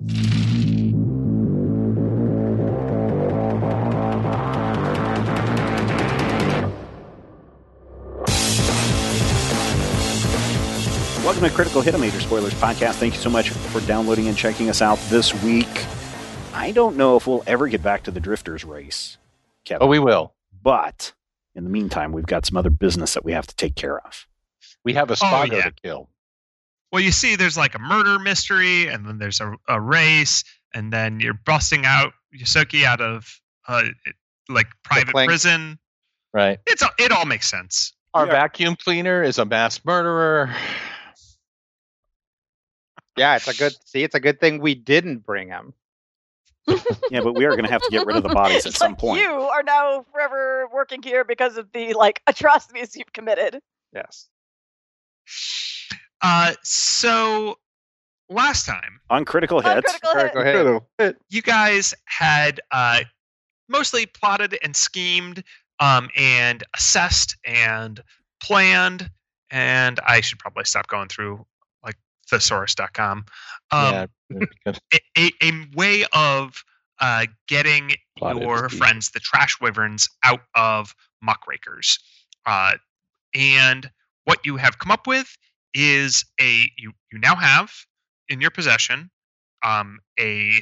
Welcome to Critical Hit, a Major Spoilers podcast. Thank you so much for downloading and checking us out this week. I don't know if we'll ever get back to the Drifters race, Kevin. Oh, we will. But in the meantime, we've got some other business that we have to take care of. We have a Spago oh, yeah. to kill. Well, you see, there's like a murder mystery, and then there's a, a race, and then you're busting out Yosuke out of uh, like private prison. Right. It's a- it all makes sense. Our Yeah. vacuum cleaner is a mass murderer. Yeah, it's a good. See, it's a good thing we didn't bring him. Yeah, but we are going to have to get rid of the bodies at It's some like point. You are now forever working here because of the like atrocities you've committed. Yes. Uh, so last time On Critical On Hits, critical hit. Go ahead. you guys had uh, mostly plotted and schemed um, and assessed and planned and i should probably stop going through like thesaurus.com um, yeah. a, a, a way of uh, getting Plotted your and friends, the trash wyverns, out of muckrakers. Uh, and what you have come up with is a you you now have in your possession um, a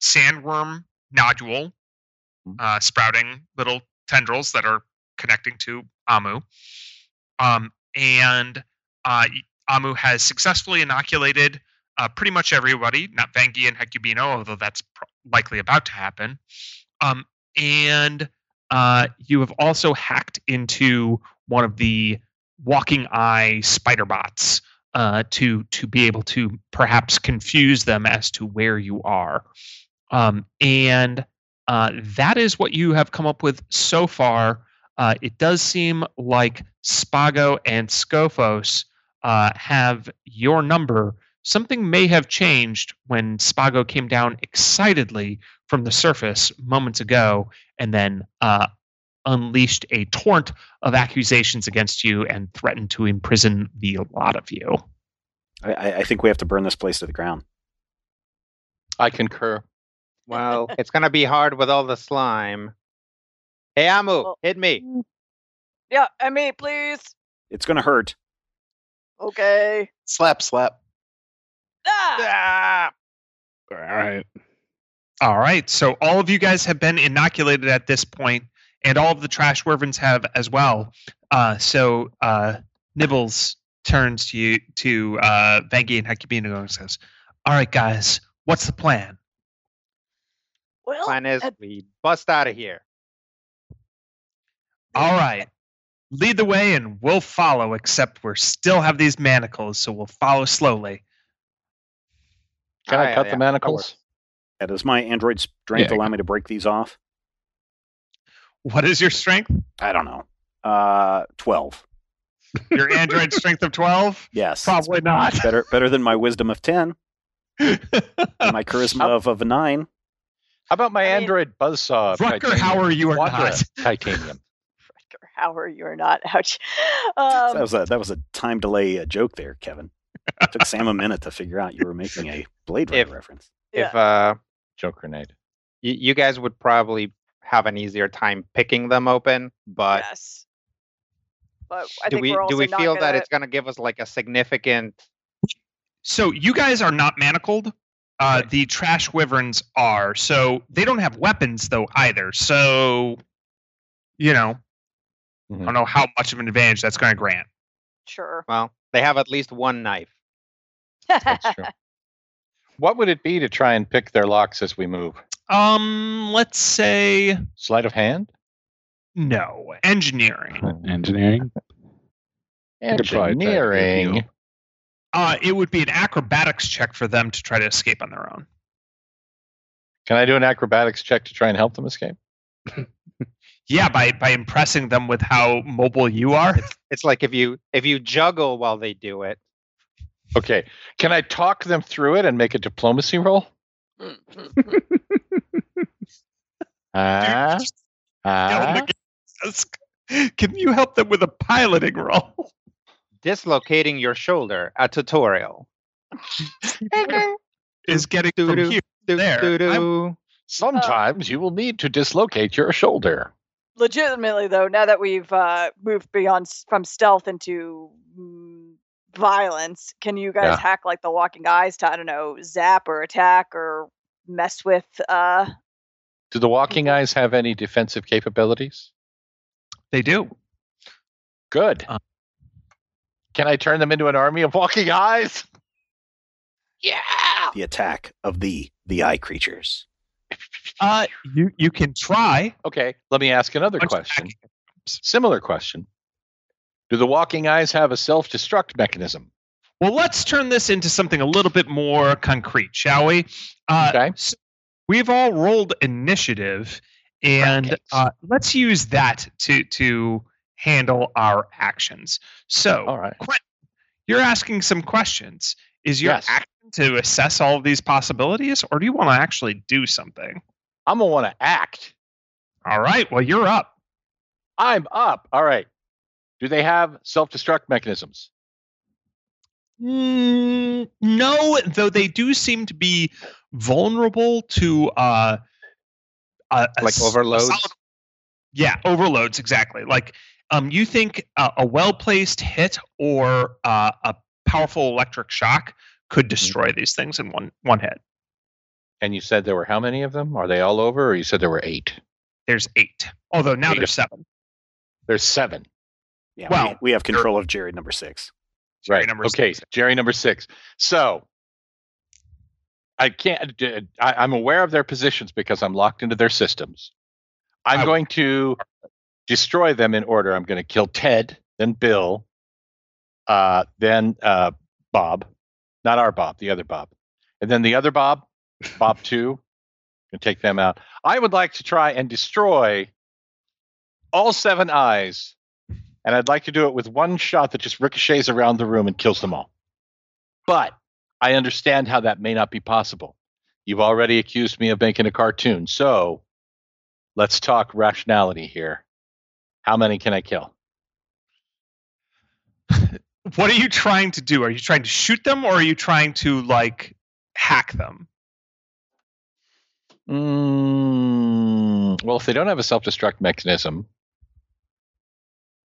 sandworm nodule Mhm. uh, sprouting little tendrils that are connecting to Amu. Um, and uh, Amu has successfully inoculated uh, pretty much everybody, not Vangi and Hecubino, although that's pro- likely about to happen. Um, and uh, you have also hacked into one of the walking eye spider bots uh, to to be able to perhaps confuse them as to where you are. Um, and uh, that is what you have come up with so far. Uh, it does seem like Spago and Scophos uh, have your number. Something may have changed when Spago came down excitedly from the surface moments ago and then uh, unleashed a torrent of accusations against you and threatened to imprison the lot of you. I, I- I think we have to burn this place to the ground. I concur. Well, it's gonna be hard with all the slime. Hey, Amu, Well- hit me. Yeah, and me, please. It's going to hurt. Okay. Slap, slap. Ah! Ah! All right. All right. So all of you guys have been inoculated at this point, and all of the trash wyverns have as well. Uh, so uh, Nibbles turns to you to uh, Vangi and Hecubino and says, "All right, guys, what's the plan?" Well, Plan is at- we bust out of here. All right. Lead the way and we'll follow, except we're still have these manacles, so we'll follow slowly. Can Ah, I yeah, cut yeah, the manacles? works. Yeah, does my android strength Yeah. allow me to break these off? What is your strength? I don't know. Uh, 12. Your android strength of 12? Yes. Probably not. Better, better than my wisdom of 10 my charisma of, of a 9. How about my I mean- android buzzsaw? of Rutger titanium? Hauer, you are not. titanium. Rutger Hauer, you are not. Ouch. that Um, was a that was a time delay uh, joke there, Kevin. It took Sam a minute to figure out you were making a Blade Runner If- reference. yeah. If uh, Joke grenade. y- you guys would probably have an easier time picking them open, but yes. But I do we we're also do we feel that gonna- it's gonna give us like a significant? So you guys are not manacled. Uh, Right. The trash wyverns are. So they don't have weapons though either. So, you know, I Mhm. don't know how much of an advantage that's going to grant. Sure. Well, they have at least one knife. That's true. What would it be to try and pick their locks as we move? Um, let's say Sleight of hand? no engineering. Engineering. could probably try to Engineering. heal. Uh, it would be an acrobatics check for them to try to escape on their own. Can I do an acrobatics check to try and help them escape? Yeah, by by impressing them with how mobile you are. It's like if you if you juggle while they do it. Okay. Can I talk them through it and make a diplomacy roll? Ah, ah. Can you help them with a piloting roll? Dislocating your shoulder. A tutorial. Is getting from Doo-doo, here Doo, there. I'm- doo. Sometimes you will need to dislocate your shoulder. Legitimately, though, now that we've uh, moved beyond from stealth into mm, violence, can you guys Yeah. hack like the walking eyes to I don't know zap or attack or mess with? Uh, Do the walking eyes have any defensive capabilities? They do. Good. Uh. Can I turn them into an army of walking eyes? Yeah. The attack of the the eye creatures. Uh, you you can try. Okay. Let me ask another Bunch of question. hacking. Similar question. Do the walking eyes have a self destruct mechanism? Well, let's turn this into something a little bit more concrete, shall we? Uh, Okay. so we've all rolled initiative, and uh, let's use that to to handle our actions. So, All right. Quentin, you're asking some questions. Is your Yes. action to assess all of these possibilities, or do you want to actually do something? I'm going to want to act. All right. Well, you're up. I'm up. All right. Do they have self destruct mechanisms? Mm, no, though they do seem to be vulnerable to uh, a, a Like overloads? solid- yeah, overloads exactly. Like um, you think uh, a well placed hit or uh, a powerful electric shock could destroy these things in one one hit. And you said there were how many of them? Are they all over, or you said there were eight? There's eight, although now Eight. there's seven. There's seven. Yeah, Well, we, we have control of Jared number six. Jerry right. number okay. six. Jerry number six. So I can't. I, am aware of their positions because I'm locked into their systems. I'm I- going to destroy them in order. I'm going to kill Ted, then Bill, uh, then uh, Bob, not our Bob, the other Bob, and then the other Bob, Bob two. and take them out. I would like to try and destroy all seven eyes and I'd like to do it with one shot that just ricochets around the room and kills them all. But I understand how that may not be possible. You've already accused me of making a cartoon, so let's talk rationality here. How many can I kill? What are you trying to do? Are you trying to shoot them, or are you trying to like hack them? Mm, well, if they don't have a self-destruct mechanism,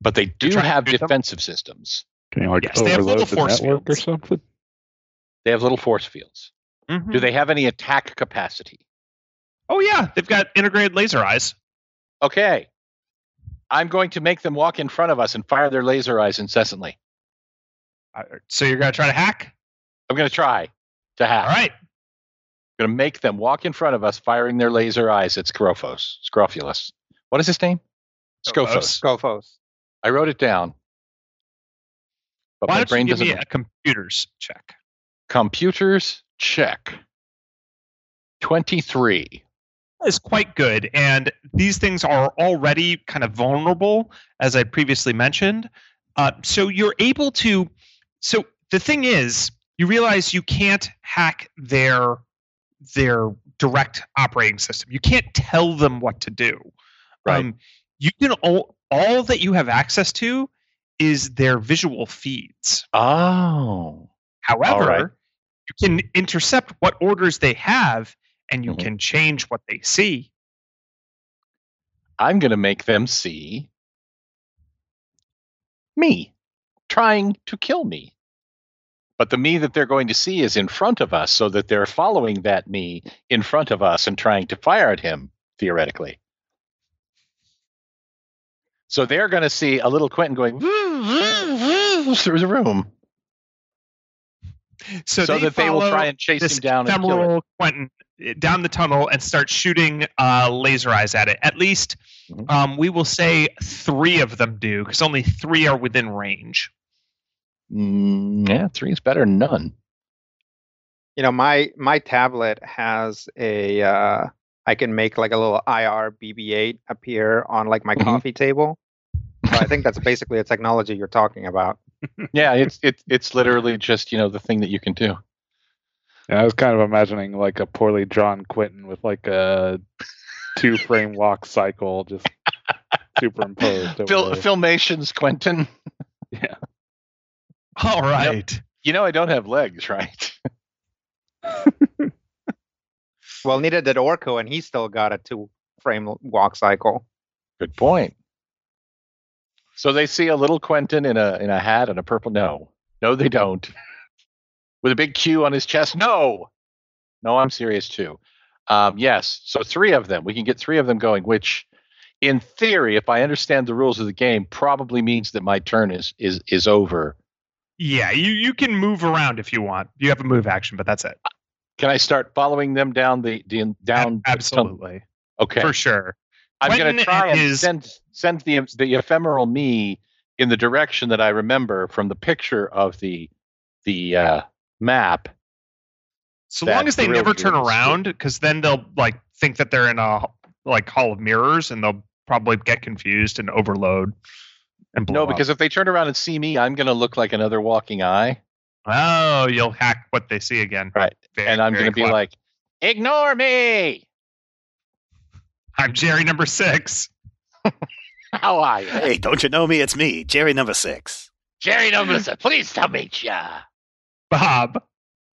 but they do have shoot them? defensive systems, Can you like Yes, they have overload little the force network or fields. something? they have little force fields. Mhm. Do they have any attack capacity? Oh yeah, they've got integrated laser eyes. Okay. I'm going to make them walk in front of us and fire their laser eyes incessantly. So you're gonna try to hack? I'm going to try to hack. All right. I'm going to make them walk in front of us, firing their laser eyes at Scrophos. Scrofulus. What is his name? Scophos. Scophos. I wrote it down. But Why my don't brain you give doesn't. me a computers check? Computers check. 23. is quite good. And these things are already kind of vulnerable, as I previously mentioned. Uh, so you're able to. So the thing is, you realize you can't hack their their direct operating system. You can't tell them what to do. Right. Um, you can all, all that you have access to is their visual feeds. Oh. However, right. you can intercept what orders they have and you Mhm. can change what they see. I'm going to make them see me trying to kill me. But the me that they're going to see is in front of us, so that they're following that me in front of us and trying to fire at him, theoretically. So they're going to see a little Quentin going through the room So, so, that they will try and chase him down and kill him. ephemeral Quentin eh, down the tunnel and start shooting uh, laser eyes at it. At least Mhm. um, we will say three of them do, because only three are within range. Mm, yeah, three is better than none. You know, my my tablet has a uh I can make like a little IR BB-8 appear on like my Mhm. coffee table. So I think that's basically a technology you're talking about. Yeah, it's it's it's literally just you know the thing that you can do. Yeah, I was kind of imagining like a poorly drawn Quentin with like a two frame walk cycle just superimposed. Over Fil- Filmation's, Quentin. yeah. All right. You know I don't have legs, right? Well, neither did Orko, and he still got a two frame walk cycle. Good point. So they see a little Quentin in a in a hat and a purple. No, no, they don't. With a big Q on his chest. No, no, I'm serious too. Um, yes, so three of them. We can get three of them going, which, in theory, if I understand the rules of the game, probably means that my turn is is is over. Yeah, you you can move around if you want. You have a move action, but that's it. Can I start following them down the, the down? Absolutely, Okay. for sure. I'm going to try and is- send send the the ephemeral me in the direction that I remember from the picture of the the uh, map. So long as they never turn around, because then they'll like think that they're in a like hall of mirrors, and they'll probably get confused and overload. And blow No, up. because if they turn around and see me, I'm going to look like another walking eye, oh, you'll hack what they see again. right? Very- and I'm going to be like, "Ignore me! I'm Jerry number six. How are you, Hey, don't you know me? It's me, Jerry number six. Jerry number six. Please to meet ya." Bob.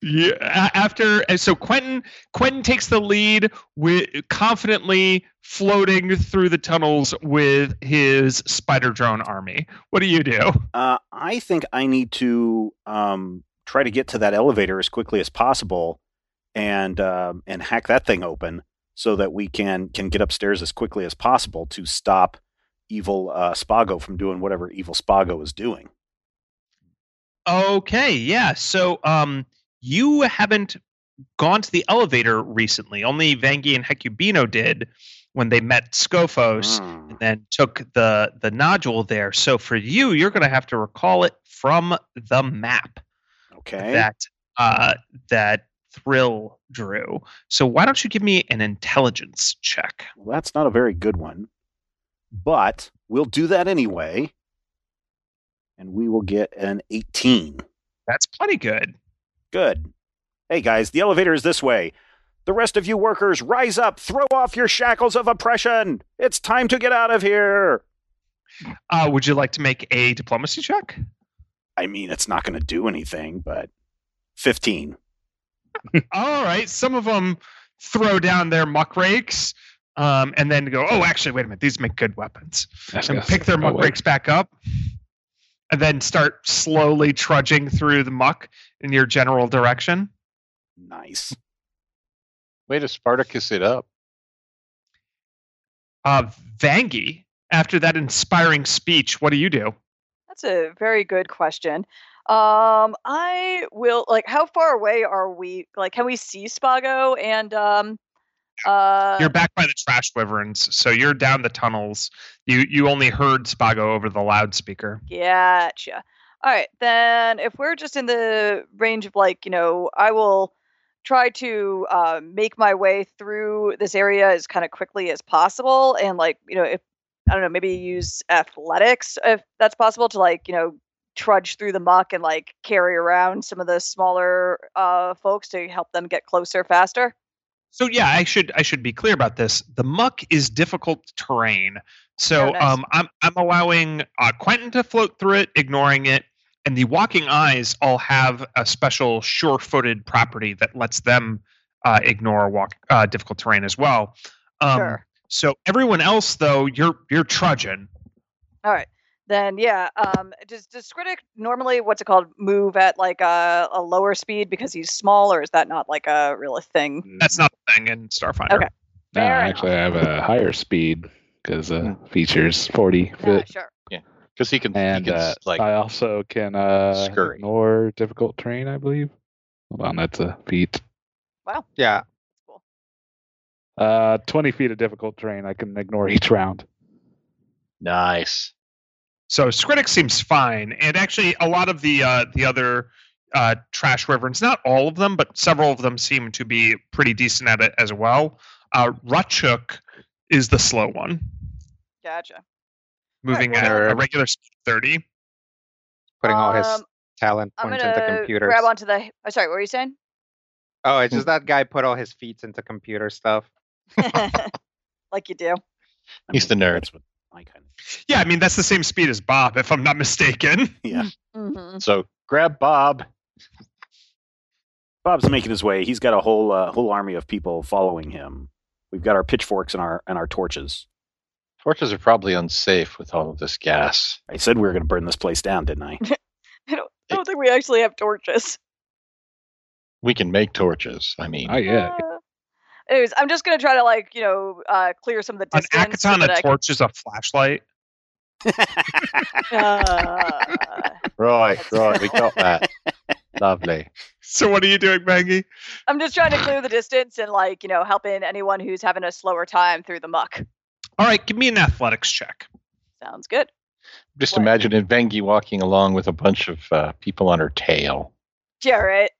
Yeah. After so Quentin Quentin takes the lead with confidently floating through the tunnels with his spider drone army. What do you do? Uh, I think I need to um, try to get to that elevator as quickly as possible, and um, and hack that thing open so that we can can get upstairs as quickly as possible to stop evil uh, Spago from doing whatever evil Spago is doing. Okay, yeah. So um you haven't gone to the elevator recently. Only Vangi and Hecubino did when they met Scophos Hmm. and then took the the nodule there. So for you, you're gonna have to recall it from the map. Okay. that uh, that Thrill drew. So why don't you give me an intelligence check? Well, that's not a very good one, but we'll do that anyway, and we will get an 18. That's plenty good. Good. Hey guys, the elevator is this way. The rest of you workers, rise up, throw off your shackles of oppression. It's time to get out of here. Uh, would you like to make a diplomacy check? I mean, it's not going to do anything, but 15. All right. Some of them throw down their muck rakes um, and then go, oh, actually, wait a minute. These make good weapons. That's And pick their suck muck rakes back up and then start slowly trudging through the muck in your general direction. Nice. Way to Spartacus it up. Uh, Vangi, after that inspiring speech, what do you do? That's a very good question. Um, I will like. How far away are we? Like, can we see Spago and um, uh, You're back by the trash wyverns, so you're down the tunnels. You you only heard Spago over the loudspeaker. Gotcha. All right, then if we're just in the range of like, you know, I will try to uh, make my way through this area as kind of quickly as possible, and like, you know, if I don't know, maybe use athletics if that's possible to like, you know, trudge through the muck and like carry around some of the smaller uh, folks to help them get closer faster. So yeah, I should I should be clear about this. The muck is difficult terrain, so Oh, nice. um, I'm I'm allowing uh, Quentin to float through it, ignoring it, and the walking eyes all have a special sure-footed property that lets them uh, ignore walk uh, difficult terrain as well. Um, Sure. So everyone else, though, you're you're trudging. All right. Then yeah, um, does does Skritic normally what's it called move at like a, a lower speed because he's small, or is that not like a real thing? That's not a thing in Starfinder. Okay. No, actually, I have a higher speed because uh, features 40 Yeah, sure. Yeah. Because he can, And he can uh, like I also can uh, scurry. ignore difficult terrain, I believe. Hold on, that's a feat. Wow. Yeah. Cool. Uh, 20 feet of difficult terrain I can ignore each round. nice. So Skritic seems fine, and actually a lot of the uh, the other uh, trash wyverns, not all of them, but several of them seem to be pretty decent at it as well. Uh, Rutchuk is the slow one, Gotcha. moving well, at a regular speed thirty. Putting all his Um, talent I'm points into gonna computers. grab onto the. Oh, sorry, what were you saying? Oh, it's just that guy put all his feats into computer stuff. like you do. He's the nerd. That's I kind of. Yeah, I mean that's the same speed as Bob, if I'm not mistaken. Yeah. hmm So grab Bob. Bob's making his way. He's got a whole uh, whole army of people following him. We've got our pitchforks and our and our torches. Torches are probably unsafe with all of this gas. I said we were going to burn this place down, didn't I? I don't, I don't think we actually have torches. We can make torches. I mean, Oh yeah. Uh, anyways, I'm just gonna try to like you know uh, clear some of the distance. An distance. so Akaton, that a I can- torch is a flashlight. Uh, right, right, we got that. Lovely. So what are you doing, Maggie? I'm just trying to clear the distance and like you know helping anyone who's having a slower time through the muck. All right, give me an athletics check. Sounds good. Just What? imagine Vangi walking along with a bunch of uh, people on her tail. Jarrett,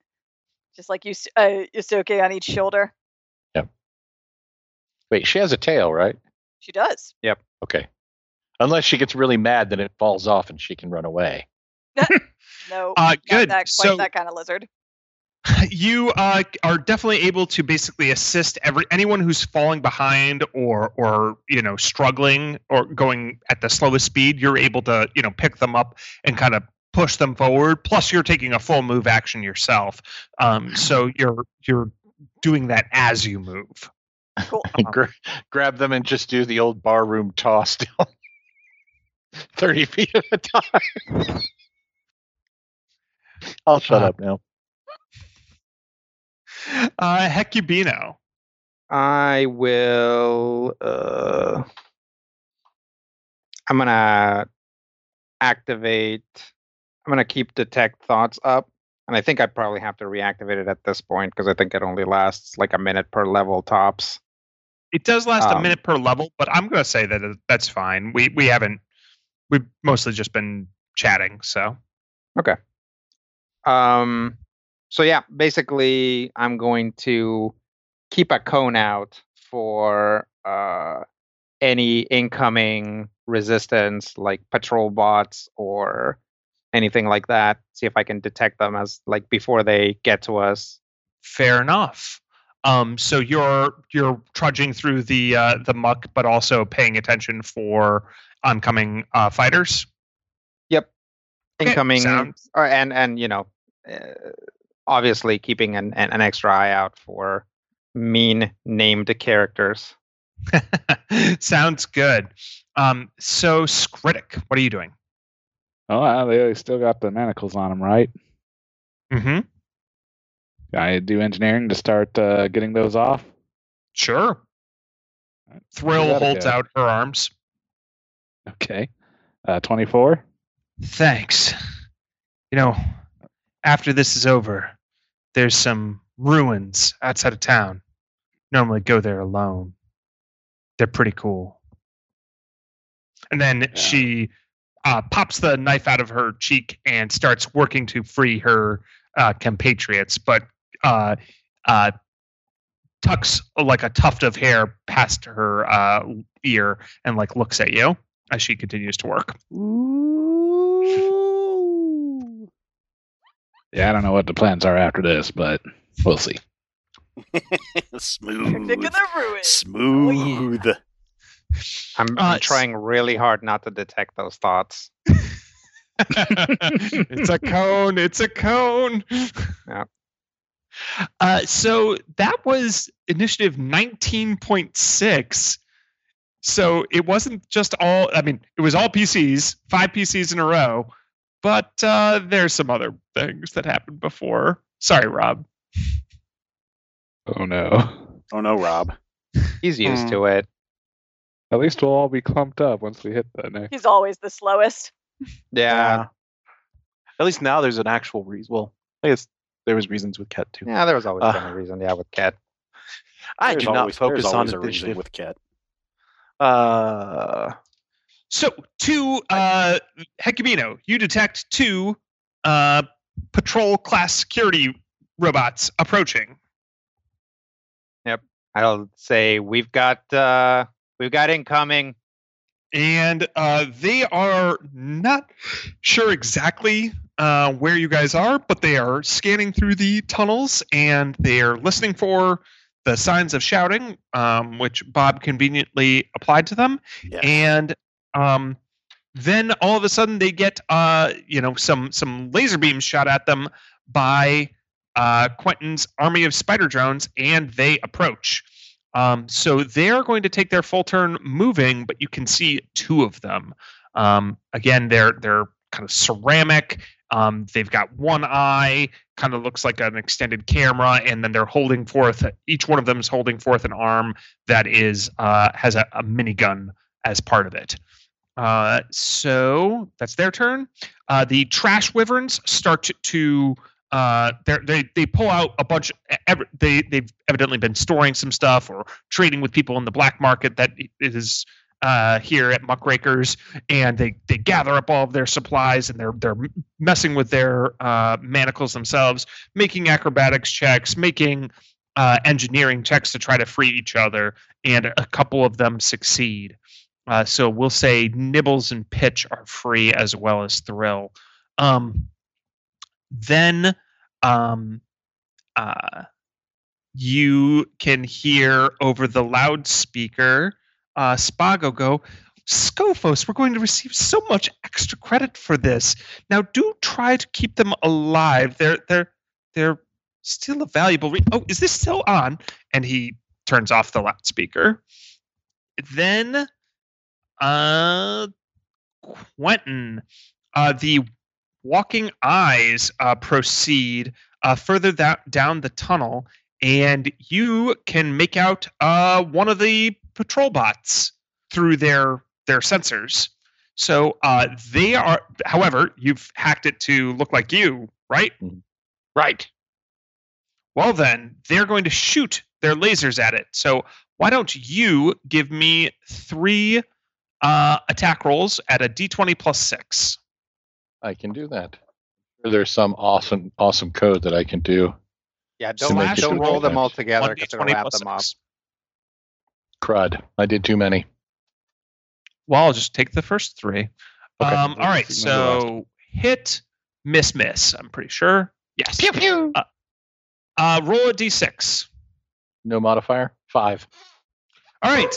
just like you, s- uh, Yusuke on each shoulder. Wait, she has a tail, right? She does. Yep. Okay. Unless she gets really mad, then it falls off and she can run away. No, Uh, not good. that quite So that kind of lizard. you uh, are definitely able to basically assist every anyone who's falling behind or or you know struggling or going at the slowest speed. You're able to you know pick them up and kind of push them forward. Plus, you're taking a full move action yourself, um, so you're you're doing that as you move. Cool. Gra- grab them and just do the old barroom toss down 30 feet at a time. I'll shut Uh, up now. Uh, Hecubino. I will. Uh, I'm gonna activate. I'm gonna keep detect thoughts up, and I think I probably have to reactivate it at this point because I think it only lasts like a minute per level tops. It does last a Um, minute per level, but I'm going to say that that's fine. We we haven't we've mostly just been chatting, so okay. Um. So yeah, basically, I'm going to keep a cone out for uh any incoming resistance, like patrol bots or anything like that. See if I can detect them as like before they get to us. fair enough. Um, so you're you're trudging through the uh, the muck, but also paying attention for oncoming uh, fighters. Yep. Incoming, sounds- or, and and you know, uh, obviously keeping an, an an extra eye out for mean named characters. Sounds good. Um, so Skritic, what are you doing? Oh, uh, they still got the manacles on them, right? Mm-hmm. I do engineering to start uh, getting those off. Sure. Alright, Thrill give that a holds go. out her arms. Okay. Uh, 24. Thanks. You know, after this is over, there's some ruins outside of town. Normally go there alone. They're pretty cool. And then she uh, pops the knife out of her cheek and starts working to free her uh, compatriots, but uh, uh, tucks like a tuft of hair past her uh, ear and like looks at you as she continues to work. Yeah, I don't know what the plans are after this, but we'll see. Smooth. Picnic in the ruins. Smooth. I'm, Uh, I'm s- trying really hard not to detect those thoughts. it's a cone. It's a cone. Yeah. Uh, so that was initiative 19.6. So it wasn't just all, I mean, it was all PCs, five PCs in a row, but uh, there's some other things that happened before. Sorry, Rob. Oh no. Oh no, Rob. He's used Hmm. to it. At least we'll all be clumped up once we hit that next. He's always the slowest. Yeah, At least now there's an actual reason. Well, I guess there was reasons with Ket too. yeah. There was always Uh, been a reason. Yeah, with Cat. I There's do not always- focus on always a reason with Ket. Uh, So, to uh, Hecubino, you detect two uh, patrol class security robots approaching. Yep, I'll say we've got uh, we've got incoming. and uh, they are not sure exactly uh, where you guys are, but they are scanning through the tunnels and they are listening for the signs of shouting, um, which Bob conveniently applied to them. And um, then all of a sudden they get uh, you know some some laser beams shot at them by uh, Quentin's army of spider drones, and they approach. Um, so they're going to take their full turn moving, but you can see two of them. Um, again, they're they're kind of ceramic. Um, they've got one eye, kind of looks like an extended camera, and then they're holding forth. Each one of them is holding forth an arm that is uh, has a, a minigun as part of it. Uh, so that's their turn. Uh, the trash wyverns start to uh, they they pull out a bunch. They they've evidently been storing some stuff or trading with people in the black market that is uh, here at Muckrakers, and they they gather up all of their supplies and they're they're messing with their uh, manacles themselves, making acrobatics checks, making uh, engineering checks to try to free each other, and a couple of them succeed. Uh, so we'll say Nibbles and Pitch are free as well as Thrill. Um, then um, uh, you can hear over the loudspeaker uh, Spago go, Scophos, we're going to receive so much extra credit for this. Now, do try to keep them alive. They're they're they're still a valuable. Re- oh, is this still on? And he turns off the loudspeaker. Then, uh, Quentin, uh, the walking eyes uh, proceed uh, further that down the tunnel, and you can make out uh, one of the patrol bots through their their sensors. So uh, they are, however, you've hacked it to look like you, right? Right. Well, then they're going to shoot their lasers at it. So why don't you give me three uh, attack rolls at a d20 plus six? I can do that. There's some awesome, awesome code that I can do. Yeah, don't, don't roll them all together because d20 it'll wrap plus them up. six. Crud. I did too many. Well, I'll just take the first three. Okay. Um, all right, Let's ignore the rest. so hit, miss, miss. I'm pretty sure. Yes. Pew pew. Uh, roll a d6. No modifier. Five. All right.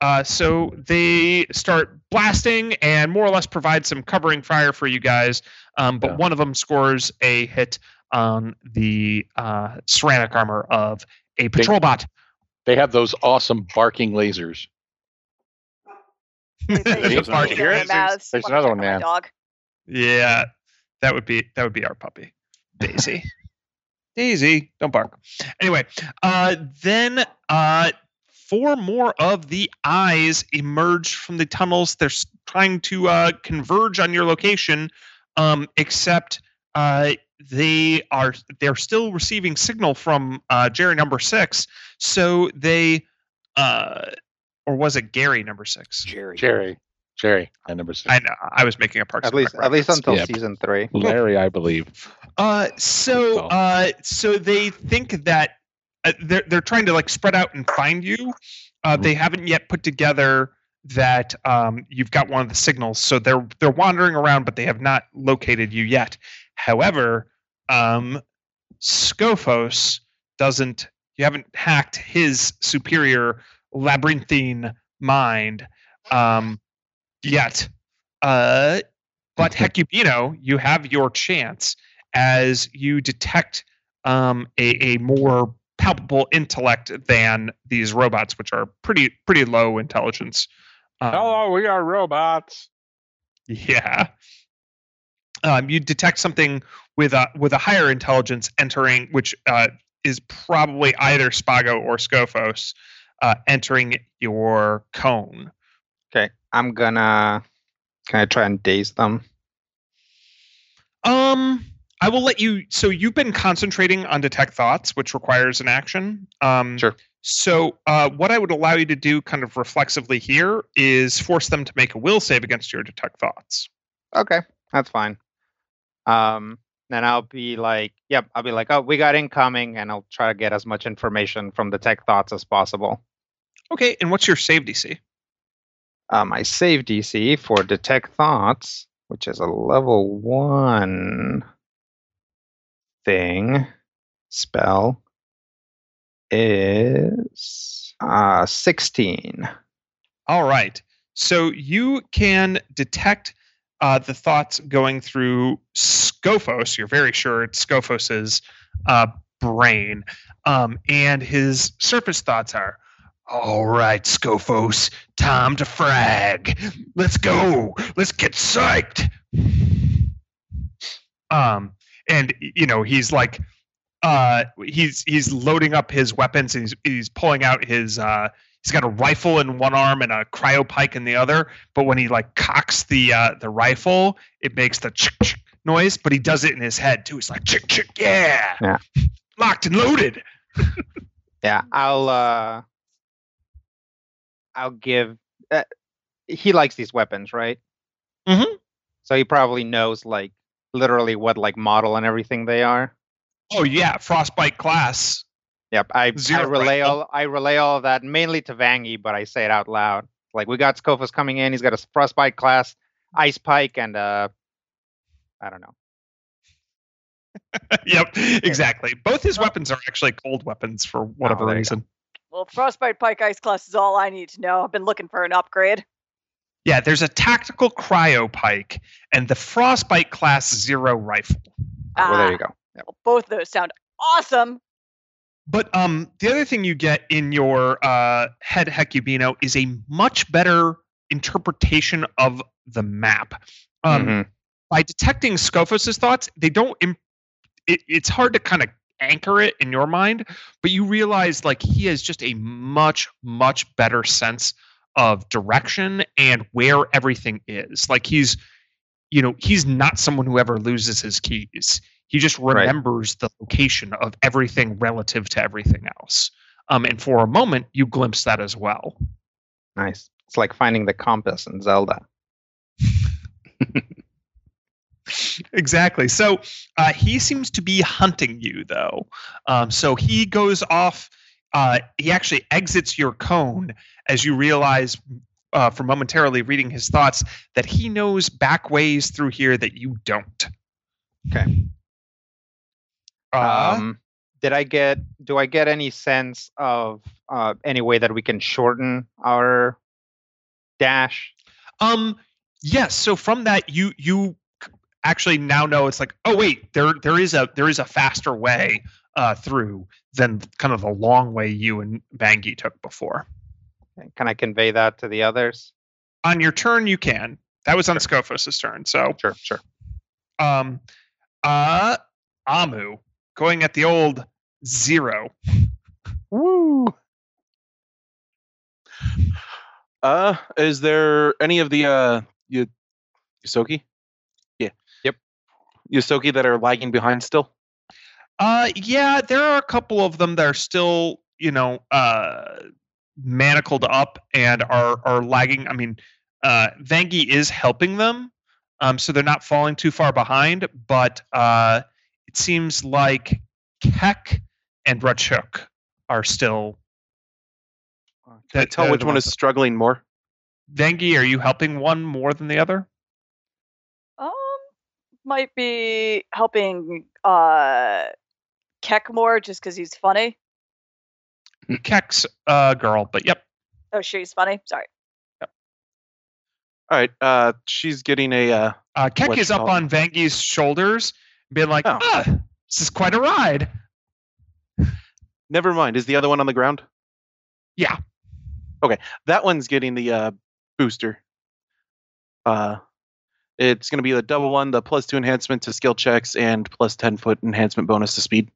Uh, so they start blasting and more or less provide some covering fire for you guys. Um, but Yeah. one of them scores a hit on the uh, ceramic armor of a patrol bot. They have those awesome barking lasers. They say He you doesn't can know. hear There's- him as- there's another one, on my man. Dog. Yeah, that would be that would be our puppy, Daisy. Daisy, don't bark. Anyway, uh, then uh, four more of the eyes emerge from the tunnels. They're trying to uh, converge on your location, um, except uh, they are they're still receiving signal from uh, Jerry number six. So they, uh, or was it Gary number six? Jerry. Jerry. Jerry. My number six. I know I was making a Parks At least, Rec at least until Yep. season three. Larry, I believe. Uh, so uh, so they think that uh, they're they're trying to like spread out and find you. Uh, Mhm. they haven't yet put together that um, you've got one of the signals, so they're they're wandering around, but they have not located you yet. However, um, Scophos doesn't. You haven't hacked his superior labyrinthine mind um, yet. Uh, but Hecubino, you have your chance as you detect um, a, a more palpable intellect than these robots, which are pretty pretty low intelligence. Um, we are robots. yeah. Um, you detect something with a with a higher intelligence entering, which uh, is probably either Spago or Scophos uh, entering your cone. Okay, I'm gonna. Can I try and daze them? Um, I will let you. So you've been concentrating on detect thoughts, which requires an action. Um, Sure. So, uh, what I would allow you to do, kind of reflexively here, is force them to make a will save against your detect thoughts. Okay, that's fine. Um, then I'll be like, yep, I'll be like, oh, we got incoming, and I'll try to get as much information from the tech thoughts as possible. Okay, and what's your save DC? Uh, my save DC for detect thoughts, which is a level one thing spell, is uh, 16. All right. So you can detect uh, the thoughts going through Scophos. You're very sure it's Scophos's uh, brain. Um, and his surface thoughts are All right, Scophos, time to frag. Let's go. Let's get psyched. Um, and you know, he's like uh he's he's loading up his weapons he's he's pulling out his uh he's got a rifle in one arm and a cryopike in the other but when he like cocks the uh the rifle it makes the chick, chick noise but he does it in his head too it's like chick chick yeah Yeah. locked and loaded Yeah, I'll uh, I'll give. Uh, he likes these weapons, right? Mm-hmm. So he probably knows like literally what like model and everything they are. oh yeah frostbite class Yep, I, I relay rifle. all I relay all of that mainly to Vangi, but I say it out loud. Like we got Scophos coming in. He's got a frostbite class, ice pike, and uh, I don't know. yep exactly both his weapons are actually cold weapons for whatever Oh, reason Well, Frostbite Pike Ice Class is all I need to know. I've been looking for an upgrade. yeah there's a tactical cryo pike and the frostbite class zero rifle well, there Ah, you go. Yep. well, both of those sound awesome. But um, the other thing you get in your uh, head Hecubino is a much better interpretation of the map. Um, Mhm. By detecting Scophos's thoughts, they don't. Imp- it, it's hard to kind of anchor it in your mind, but you realize like he has just a much much better sense of direction and where everything is. Like he's, you know, he's not someone who ever loses his keys. He just Right. remembers the location of everything relative to everything else. Um, and for a moment, you glimpse that as well. Nice. It's like finding the compass in Zelda. exactly. So uh, he seems to be hunting you, though. Um, so he goes off. Uh, he actually exits your cone as you realize, uh, from momentarily reading his thoughts, that he knows back ways through here that you don't. Okay. Uh, Um, did I get? Do I get any sense of uh, any way that we can shorten our dash? Um. Yes. So from that, you you actually now know it's like, oh wait, there there is a there is a faster way uh, through than kind of the long way you and Bangi took before. Can I convey that to the others? On your turn, you can. That was on Scophos's turn. So, Sure, sure. um, uh, Amu going at the old zero. Woo. Uh, is there any of the uh y- Yosoki? Yeah. Yep. Yosoki that are lagging behind still? Uh, yeah, there are a couple of them that are still, you know, uh, manacled up and are are lagging. I mean, uh, Vangi is helping them, um, so they're not falling too far behind. But uh, it seems like Keck and Rachuk are still. Can I tell which one one ones is struggling more? Vangi, are you helping one more than the other? Um, might be helping uh Keck more just because he's funny. Keck's a girl, but yep. Oh, she's funny. Sorry. All right. Uh, she's getting a. Uh, Uh, Keck is up on Vangi's shoulders, being like, Oh. ah, this is quite a ride. never mind. Is the other one on the ground? Yeah. Okay. That one's getting the uh booster. Uh, it's going to be the double one, the plus two enhancement to skill checks, and plus ten foot enhancement bonus to speed.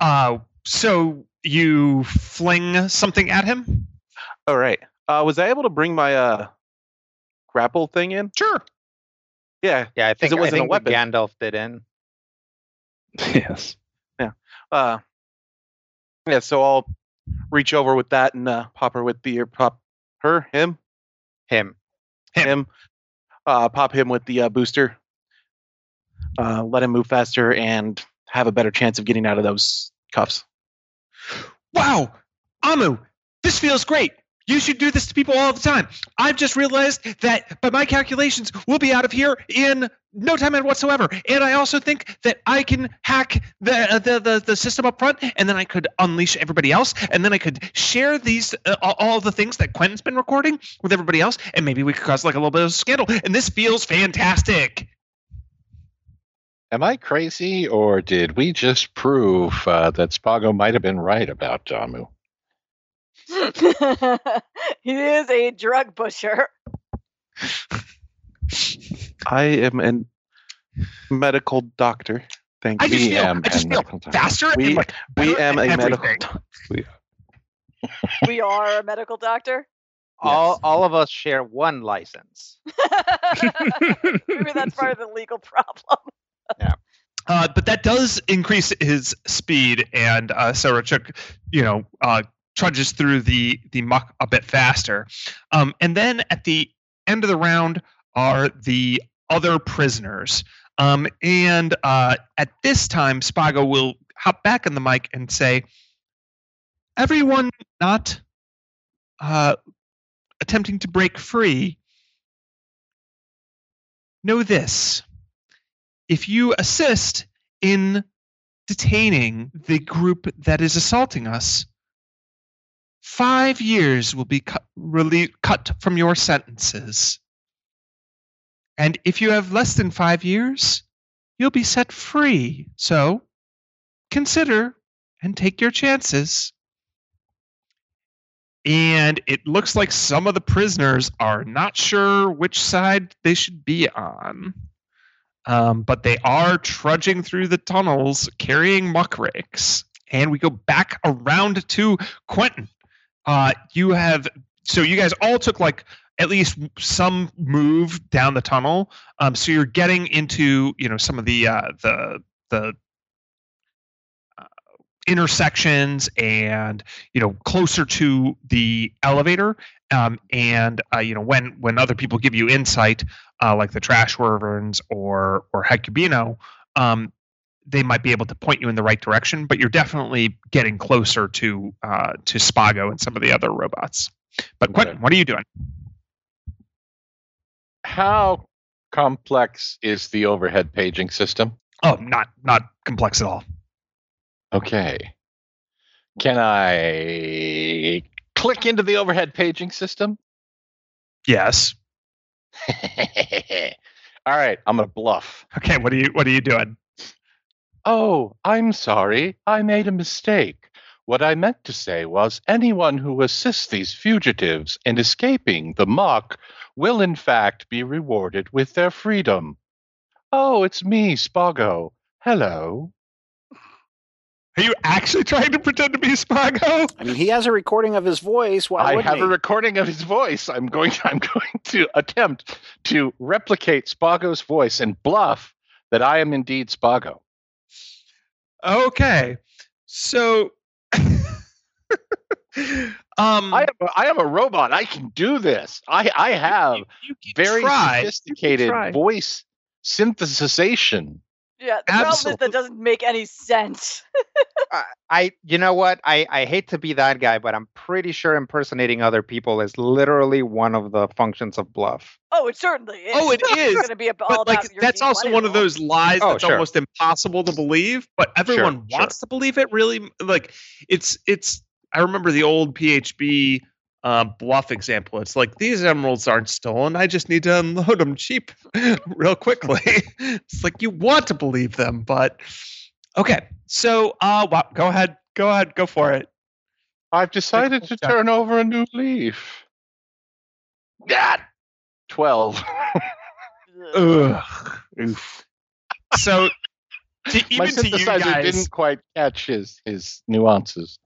Uh, so you fling something at him? All right. Uh, was I able to bring my uh grapple thing in? Sure. Yeah. Yeah, I think it wasn't a think the weapon. Gandalf did in. yes. Yeah. Uh, yeah. So I'll reach over with that and uh, pop her with the or pop her him Him. him, uh, pop him with the uh, booster. Uh, let him move faster and have a better chance of getting out of those cuffs. Wow, Amu, this feels great. You should do this to people all the time. I've just realized that by my calculations, we'll be out of here in no time whatsoever. And I also think that I can hack the the the, the system up front, and then I could unleash everybody else, and then I could share these uh, all, all the things that Quentin's been recording with everybody else, and maybe we could cause like a little bit of scandal. And this feels fantastic. Am I crazy, or did we just prove uh, that Spago might have been right about Damu? he is a drug pusher. I am a medical doctor. Thank I you. just feel, BM I just feel medical time. faster We- and like we am a medical. everything. doc- we are a medical doctor. All all of us share one license. Maybe that's part of the legal problem. Uh, but that does increase his speed, and uh, Sarachuk, you know, uh, trudges through the the muck a bit faster. Um, and then at the end of the round are the other prisoners. Um, and uh, at this time, Spago will hop back on the mic and say, "Everyone not uh, attempting to break free, know this." if you assist in detaining the group that is assaulting us, five years will be cut, cut from your sentences. And if you have less than five years, you'll be set free. So consider and take your chances. And it looks like some of the prisoners are not sure which side they should be on. Um, but they are trudging through the tunnels carrying muck rakes. And we go back around to Quentin. Uh, you have so you guys all took like at least some move down the tunnel. Um, so you're getting into you know some of the uh, the the uh, intersections and you know closer to the elevator. Um, and uh, you know when when other people give you insight, uh, like the trash wyverns or or Hecubino, um, they might be able to point you in the right direction. But you're definitely getting closer to uh, to Spago and some of the other robots. But Okay. Quentin, what are you doing? How complex is the overhead paging system? Oh, not not complex at all. Okay. Can I click into the overhead paging system? Yes. All right, I'm gonna bluff. Okay. What are you What are you doing? Oh, I'm sorry. I made a mistake. What I meant to say was anyone who assists these fugitives in escaping the muck will in fact be rewarded with their freedom. Oh, it's me, Spago. Hello. Are you actually trying to pretend to be Spago? I mean, he has a recording of his voice. Why I wouldn't have he? a recording of his voice. I'm going I'm going to attempt to replicate Spago's voice and bluff that I am indeed Spago. Okay. So. um, I am a, I am a robot. I can do this. I I have you, you very try. Sophisticated voice synthesization. Yeah, the problem is that doesn't make any sense. I, I you know what? I, I hate to be that guy, but I'm pretty sure impersonating other people is literally one of the functions of bluff. Oh, it certainly is. Oh, it is, going to be ab- all But like that's also one of those lies Oh, that's sure. almost impossible to believe, but everyone sure. wants to believe it. Really, like it's it's. I remember the old PHB uh, bluff example. It's like these emeralds aren't stolen. I just need to unload them cheap, real quickly. it's like you want to believe them, but okay. So, uh, wow, go ahead, go ahead, go for it. I've decided to turn over a new leaf. God, twelve. Ugh. Oof. So, to, My even to you guys, didn't quite catch his his nuances.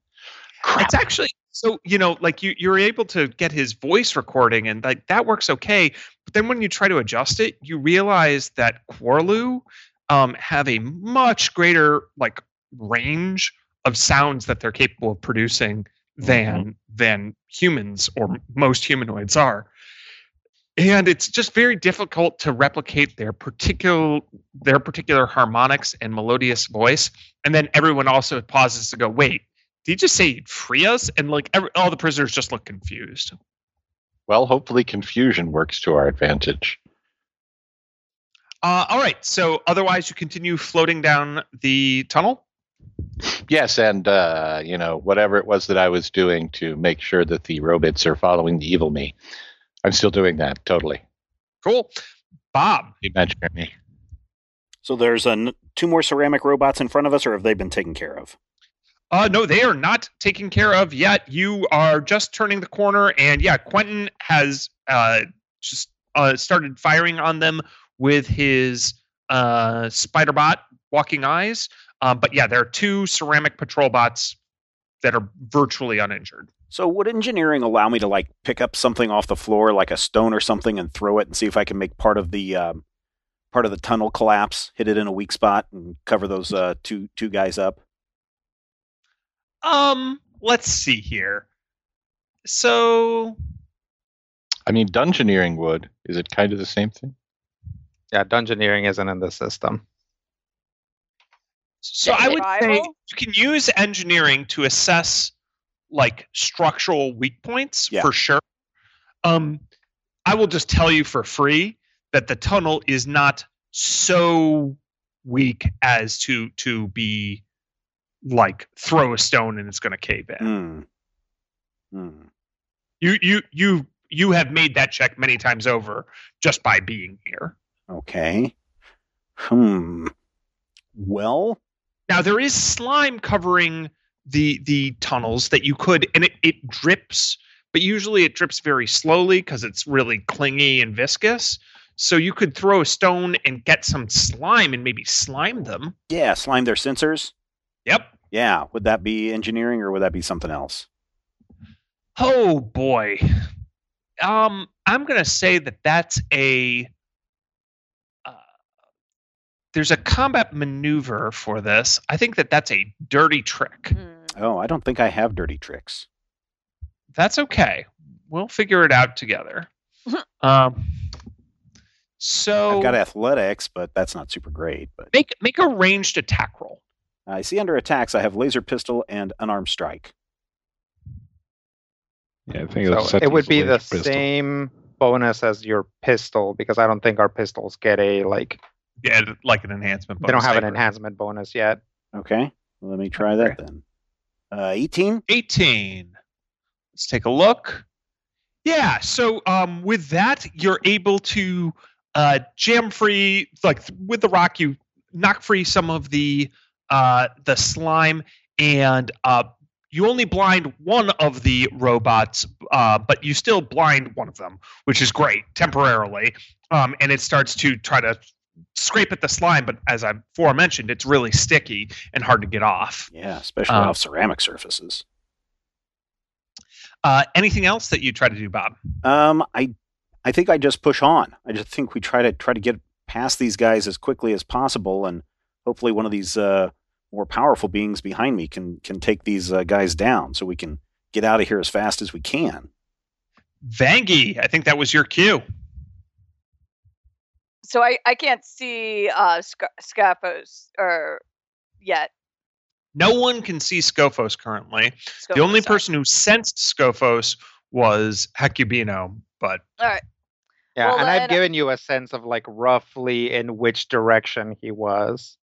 It's actually so you know, like you you're able to get his voice recording, and like that works okay. But then when you try to adjust it, you realize that Quarlu um, have a much greater like range of sounds that they're capable of producing than than humans or most humanoids are and it's just very difficult to replicate their particular their particular harmonics and melodious voice and then everyone also pauses to go wait did you just say free us and like every, all the prisoners just look confused Well, hopefully confusion works to our advantage. uh, all right so otherwise you continue floating down the tunnel Yes, and uh, you know whatever it was that I was doing to make sure that the robots are following the evil me, I'm still doing that totally. cool bob You mentioned me. So there's a n- two more ceramic robots in front of us, or have they been taken care of? Uh, no, they are not taken care of yet. You are just turning the corner, and yeah, Quentin has uh, just uh, started firing on them with his uh, Spiderbot walking eyes. Um, but yeah, there are two ceramic patrol bots that are virtually uninjured. So would engineering allow me to like pick up something off the floor, like a stone or something, and throw it and see if I can make part of the um, part of the tunnel collapse, hit it in a weak spot, and cover those uh, two two guys up? Um, let's see here. So I mean, dungeoneering would. Is it kind of the same thing? Yeah, dungeoneering isn't in the system. So I would say you can use engineering to assess like structural weak points Yeah. for sure. Um, I will just tell you for free that the tunnel is not so weak as to to be like throw a stone and it's going to cave in. Hmm. Hmm. You you you you have made that check many times over just by being here. Okay. Hmm. Well, Now there is slime covering the the tunnels that you could and it, it drips, but usually it drips very slowly because it's really clingy and viscous. So you could throw a stone and get some slime and maybe slime them. yeah, slime their sensors. Yep. Yeah, would that be engineering or would that be something else? Oh boy. Um, I'm gonna say that that's a. Uh, there's a combat maneuver for this. I think that that's a dirty trick. Hmm. Oh, I don't think I have dirty tricks. That's okay. We'll figure it out together. um, so I've got athletics, but that's not super great. But make make a ranged attack roll. I see under attacks I have laser pistol and unarmed strike. Yeah, I think So it's it would be the pistol. same bonus as your pistol because I don't think our pistols get a like Yeah, like an enhancement. Bonus. They don't have an enhancement bonus yet. Okay, let me try that then. Uh, 18. 18. Let's take a look. Yeah, so um, with that, you're able to uh, jam free, like with the rock, you knock free some of the uh, the slime, and uh, you only blind one of the robots, uh, but you still blind one of them, which is great temporarily. Um, and it starts to try to scrape at the slime, but as I before mentioned, it's really sticky and hard to get off. Yeah, especially Uh, off ceramic surfaces. Uh, anything else that you try to do, Bob? Um, I, I think I just push on. I just think we try to try to get past these guys as quickly as possible, and hopefully one of these uh, more powerful beings behind me can can take these uh, guys down, so we can get out of here as fast as we can. Vangi, I think that was your cue. So I, I can't see uh Sc- Scophos or yet. No one can see Scophos currently. the only sorry. person who sensed Scophos was Hecubino, but All right. Yeah, Well, and I've given you a sense of like roughly in which direction he was.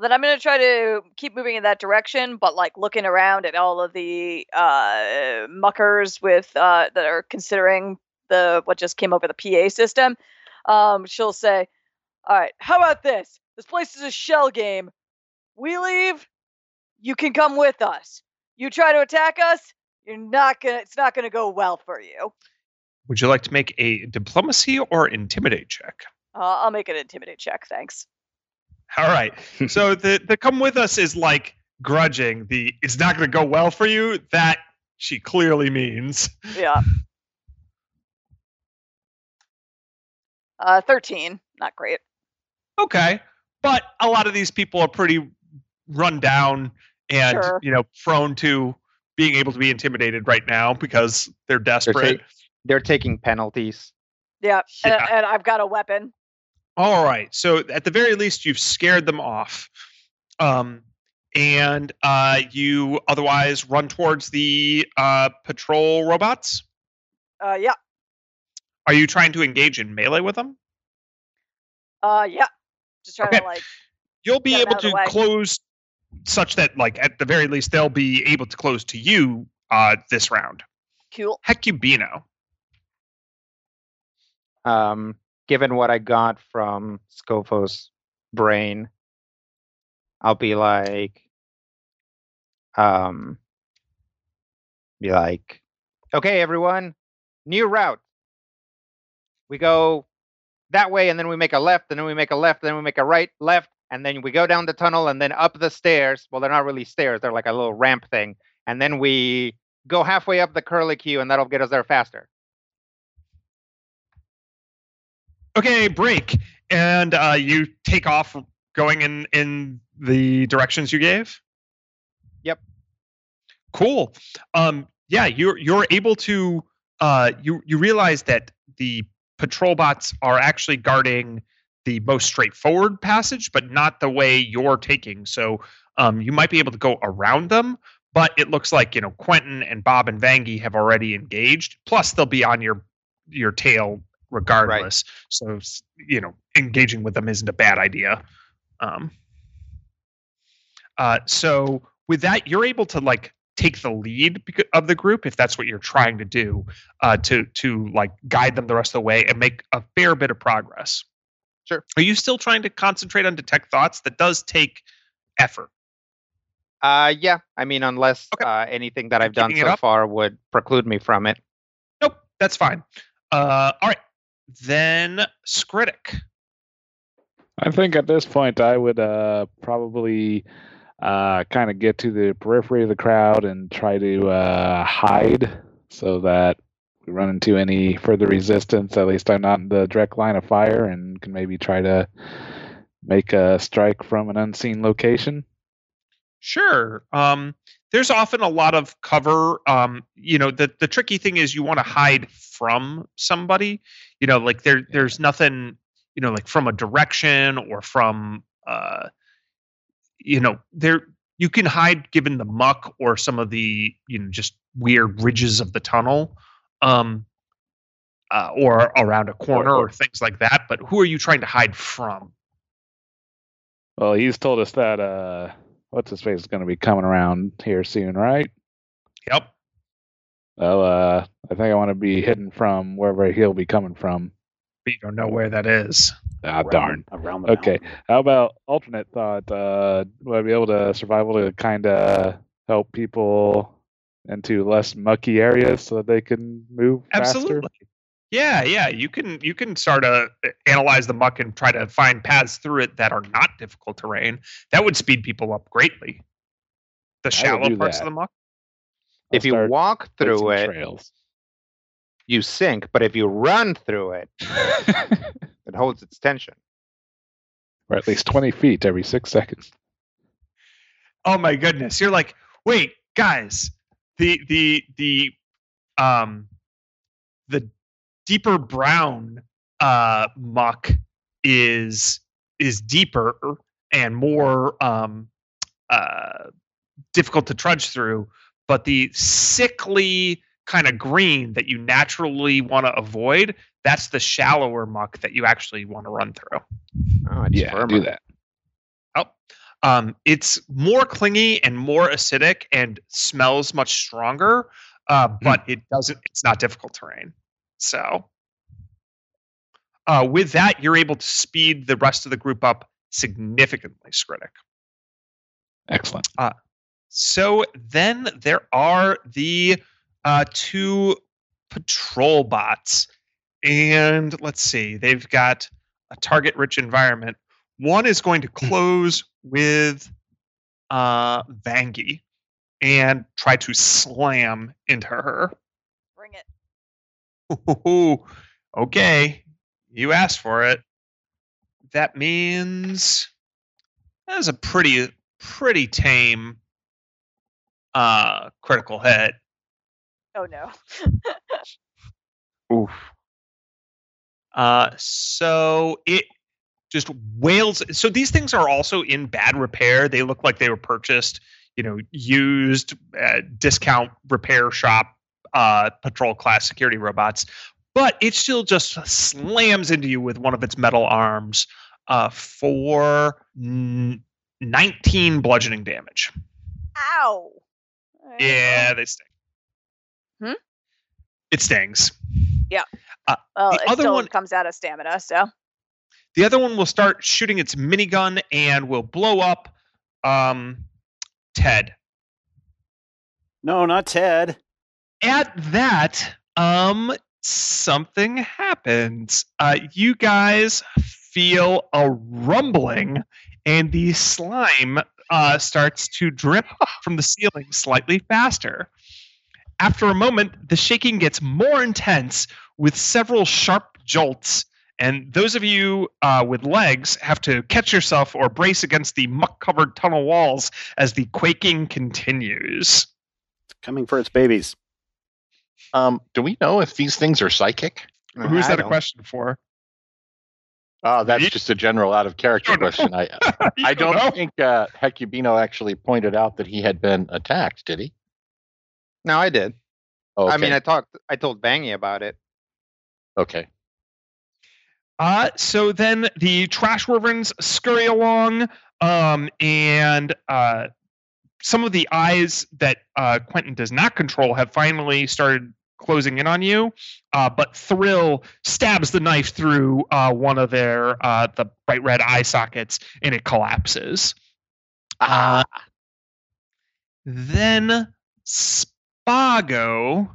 Well, then I'm gonna try to keep moving in that direction, but like looking around at all of the uh, muckers with uh, that are considering the what just came over the PA system. Um, she'll say, "All right, how about this? This place is a shell game. We leave. You can come with us. You try to attack us. You're not gonna. It's not gonna go well for you. would you like to make a diplomacy or intimidate check? Uh, I'll make an intimidate check. Thanks. All right. so the the come with us is like grudging. The it's not going to go well for you. That she clearly means. Yeah. Uh, thirteen. Not great. Okay. But a lot of these people are pretty run down and Sure. you know prone to being able to be intimidated right now because they're They're, desperate. ta- they're taking penalties. Yeah, Yeah. And, and I've got a weapon. All right. So at the very least, you've scared them off. Um, and uh, you otherwise run towards the uh, patrol robots. Uh, yeah, Are you trying to engage in melee with them? uh, yeah. Just trying Okay. to like. You'll be able out of the to close such that, like, at the very least, they'll be able to close to you uh, this round. Cool. Hecubino. Um, given what I got from Scophos's brain, I'll be like, um, be like, okay, everyone, new route. We go that way, and then we make a left, and then we make a left, and then we make a right, left, and then we go down the tunnel, and then up the stairs. Well, they're not really stairs; they're like a little ramp thing, and then we go halfway up the curly queue, and that'll get us there faster. Okay, break. And uh, you take off going in in the directions you gave? Yep. Cool. Um yeah, you're you're able to uh you you realize that the patrol bots are actually guarding the most straightforward passage, but not the way you're taking. So um you might be able to go around them, but it looks like, you know, Quentin and Bob and Vangi have already engaged. Plus they'll be on your your tail regardless. So you know, engaging with them isn't a bad idea. Um, uh, so with that, you're able to like take the lead of the group if that's what you're trying to do, uh, to to like guide them the rest of the way and make a fair bit of progress. Sure. Are you still trying to concentrate on detect thoughts? That does take effort. Uh, yeah. I mean, unless Okay. uh, anything that I've done so far would preclude me from it. Nope, that's fine. Uh, all right, then Skritic. I think at this point I would uh, probably uh, kind of get to the periphery of the crowd and try to uh, hide so that we run into any further resistance. At least I'm not in the direct line of fire and can maybe try to make a strike from an unseen location. Sure. Um, there's often a lot of cover. Um, you know, the the tricky thing is you want to hide from somebody. You know, like there there's nothing. You know, like from a direction or from. Uh, you know, there you can hide given the muck or some of the you know just weird ridges of the tunnel. Um, uh, or around a corner or things like that. But who are you trying to hide from? Well, he's told us that uh, what's his face is going to be coming around here soon, right? Yep. Well, uh, I think I want to be hidden from wherever he'll be coming from. But you don't know where that is. Ah, around darn. around the Okay. mountain. How about alternate thought? Uh, will I be able to survival to kind of help people into less mucky areas so that they can move faster? Absolutely. Yeah, yeah. You can you can start to analyze the muck and try to find paths through it that are not difficult terrain. That would speed people up greatly. The shallow would do parts of the muck. I'll if you walk through it, trails. you sink. But if you run through it, it holds its tension. or at least 20 feet every six seconds. Oh my goodness. You're like, wait, guys, the the the um the deeper brown uh muck is is deeper and more um uh difficult to trudge through, but the sickly kind of green that you naturally want to avoid, that's the shallower muck that you actually want to run through. Oh, it's Yeah, firmer. do that. Um, it's more clingy and more acidic and smells much stronger, uh, but it doesn't. It's not difficult terrain. So, uh, with that, you're able to speed the rest of the group up significantly, Skritic. Excellent. So then there are the uh, two patrol bots, and let's see, they've got a target-rich environment. One is going to close with uh, Vangi and try to slam into her. Bring it. Okay, you asked for it. That means that is a pretty pretty tame uh, critical hit. Oh no. Oof. Uh, so it just wails. So these things are also in bad repair. They look like they were purchased, you know, used uh, discount repair shop uh, patrol class security robots. But it still just slams into you with one of its metal arms uh, for n- 19 bludgeoning damage. Ow. Alright, Yeah, they sting. Hmm? It stings. Well, The it other still one- comes out of stamina, so. The other one will start shooting its minigun and will blow up um, Ted. No, not Ted. At that, um, something happens. Uh, you guys feel a rumbling, and the slime uh, starts to drip from the ceiling slightly faster. After a moment, the shaking gets more intense with several sharp jolts. And those of you uh, with legs have to catch yourself or brace against the muck covered tunnel walls as the quaking continues. Coming for its babies. Um, do we know if these things are psychic? Who's I that a don't. question for? Oh, that's Me? just a general out of character question. I I don't know. think uh, Hecubino actually pointed out that he had been attacked. Did he? No, I did. Oh, I mean. I talked. I told Vangi about it. okay. Uh, so then the trash wyverns scurry along, um, and uh, some of the eyes that uh, Quentin does not control have finally started closing in on you. Uh, but Thrill stabs the knife through uh, one of their uh, the bright red eye sockets, and it collapses. Uh, then Spago,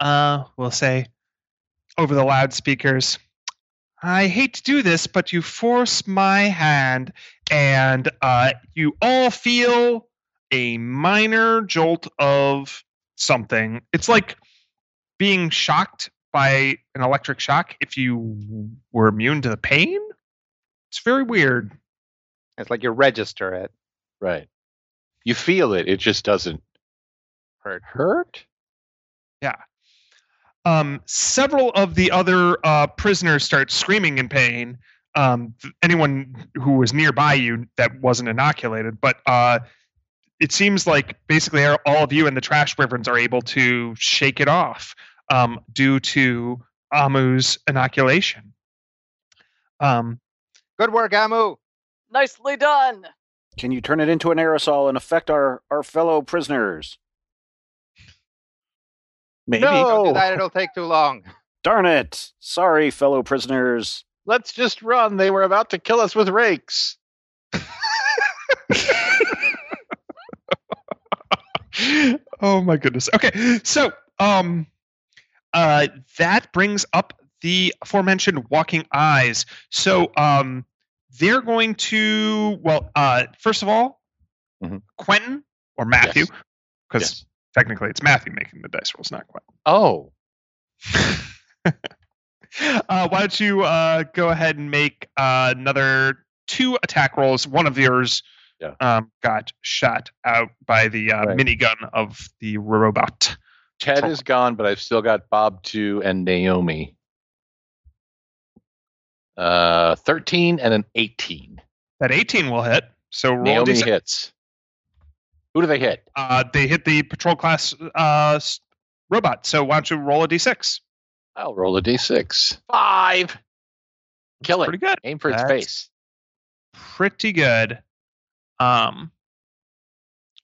uh, will say over the loudspeakers, I hate to do this, but you force my hand, and uh, you all feel a minor jolt of something. It's like being shocked by an electric shock if you were immune to the pain. It's very weird. It's like you register it. Right. You feel it. It just doesn't Hurt. hurt. Yeah. Um, several of the other uh, prisoners start screaming in pain. Um, anyone who was nearby you that wasn't inoculated, but uh, it seems like basically all of you and the trash wyverns are able to shake it off um, due to Amu's inoculation. Um, Good work, Amu. Nicely done. Can you turn it into an aerosol and affect our, our fellow prisoners? Maybe. Don't do No. that. It'll take too long. Darn it. Sorry, fellow prisoners. Let's just run. They were about to kill us with rakes. oh my goodness. Okay, so um, uh, that brings up the aforementioned walking eyes. So um, they're going to well, uh, first of all, Mhm. Quentin or Matthew, Yes. because Yes. technically it's Matthew making the dice rolls, not Quentin. Oh, uh, why don't you uh, go ahead and make uh, another two attack rolls? One of yours Yeah. um, got shot out by the uh, Right. minigun of the robot. Ted is gone, but I've still got Bob two and Naomi. Uh, thirteen and an eighteen. That 18 will hit. So roll Naomi d6. hits. Who do they hit? Uh, they hit the patrol class uh, robot. So why don't you roll a d6? I'll roll a d6. Five. Kill it. Pretty good. Aim for its That's face. Pretty good. Um.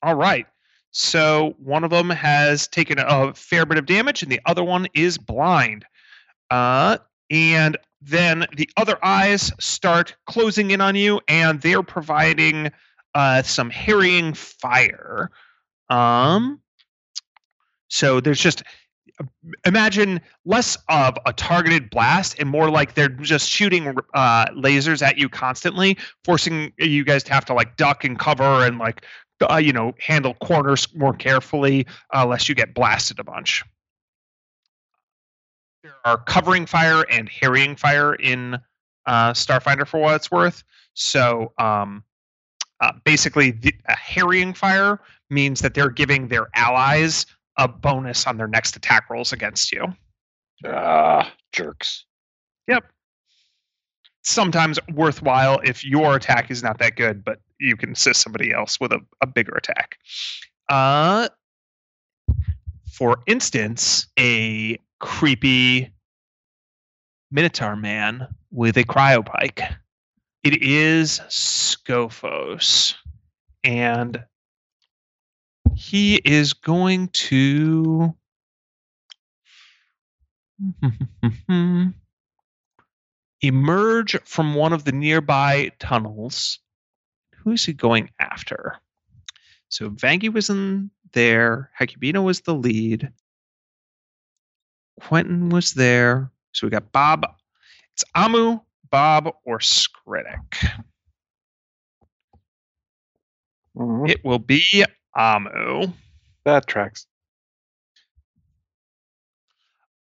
All right. So one of them has taken a fair bit of damage, and the other one is blind. Uh, and then the other eyes start closing in on you, and they're providing uh, some harrying fire. Um. So there's just imagine less of a targeted blast and more like they're just shooting uh, lasers at you constantly, forcing you guys to have to like duck and cover and like uh, you know handle corners more carefully, uh, lest you get blasted a bunch. There are covering fire and harrying fire in uh, Starfinder for what it's worth. So um, uh, basically, the, a harrying fire means that they're giving their allies a bonus on their next attack rolls against you. Ah, jerks. Yep. Sometimes worthwhile if your attack is not that good, but you can assist somebody else with a, a bigger attack. Uh, for instance, a creepy Minotaur man with a cryopike. It is Scophos. And he is going to. emerge from one of the nearby tunnels. Who is he going after? So Vangi was in there. Hecubino was the lead. Quentin was there. So we got Bob. It's Amu, Bob, or Skritic. Mhm. It will be Amu. That tracks.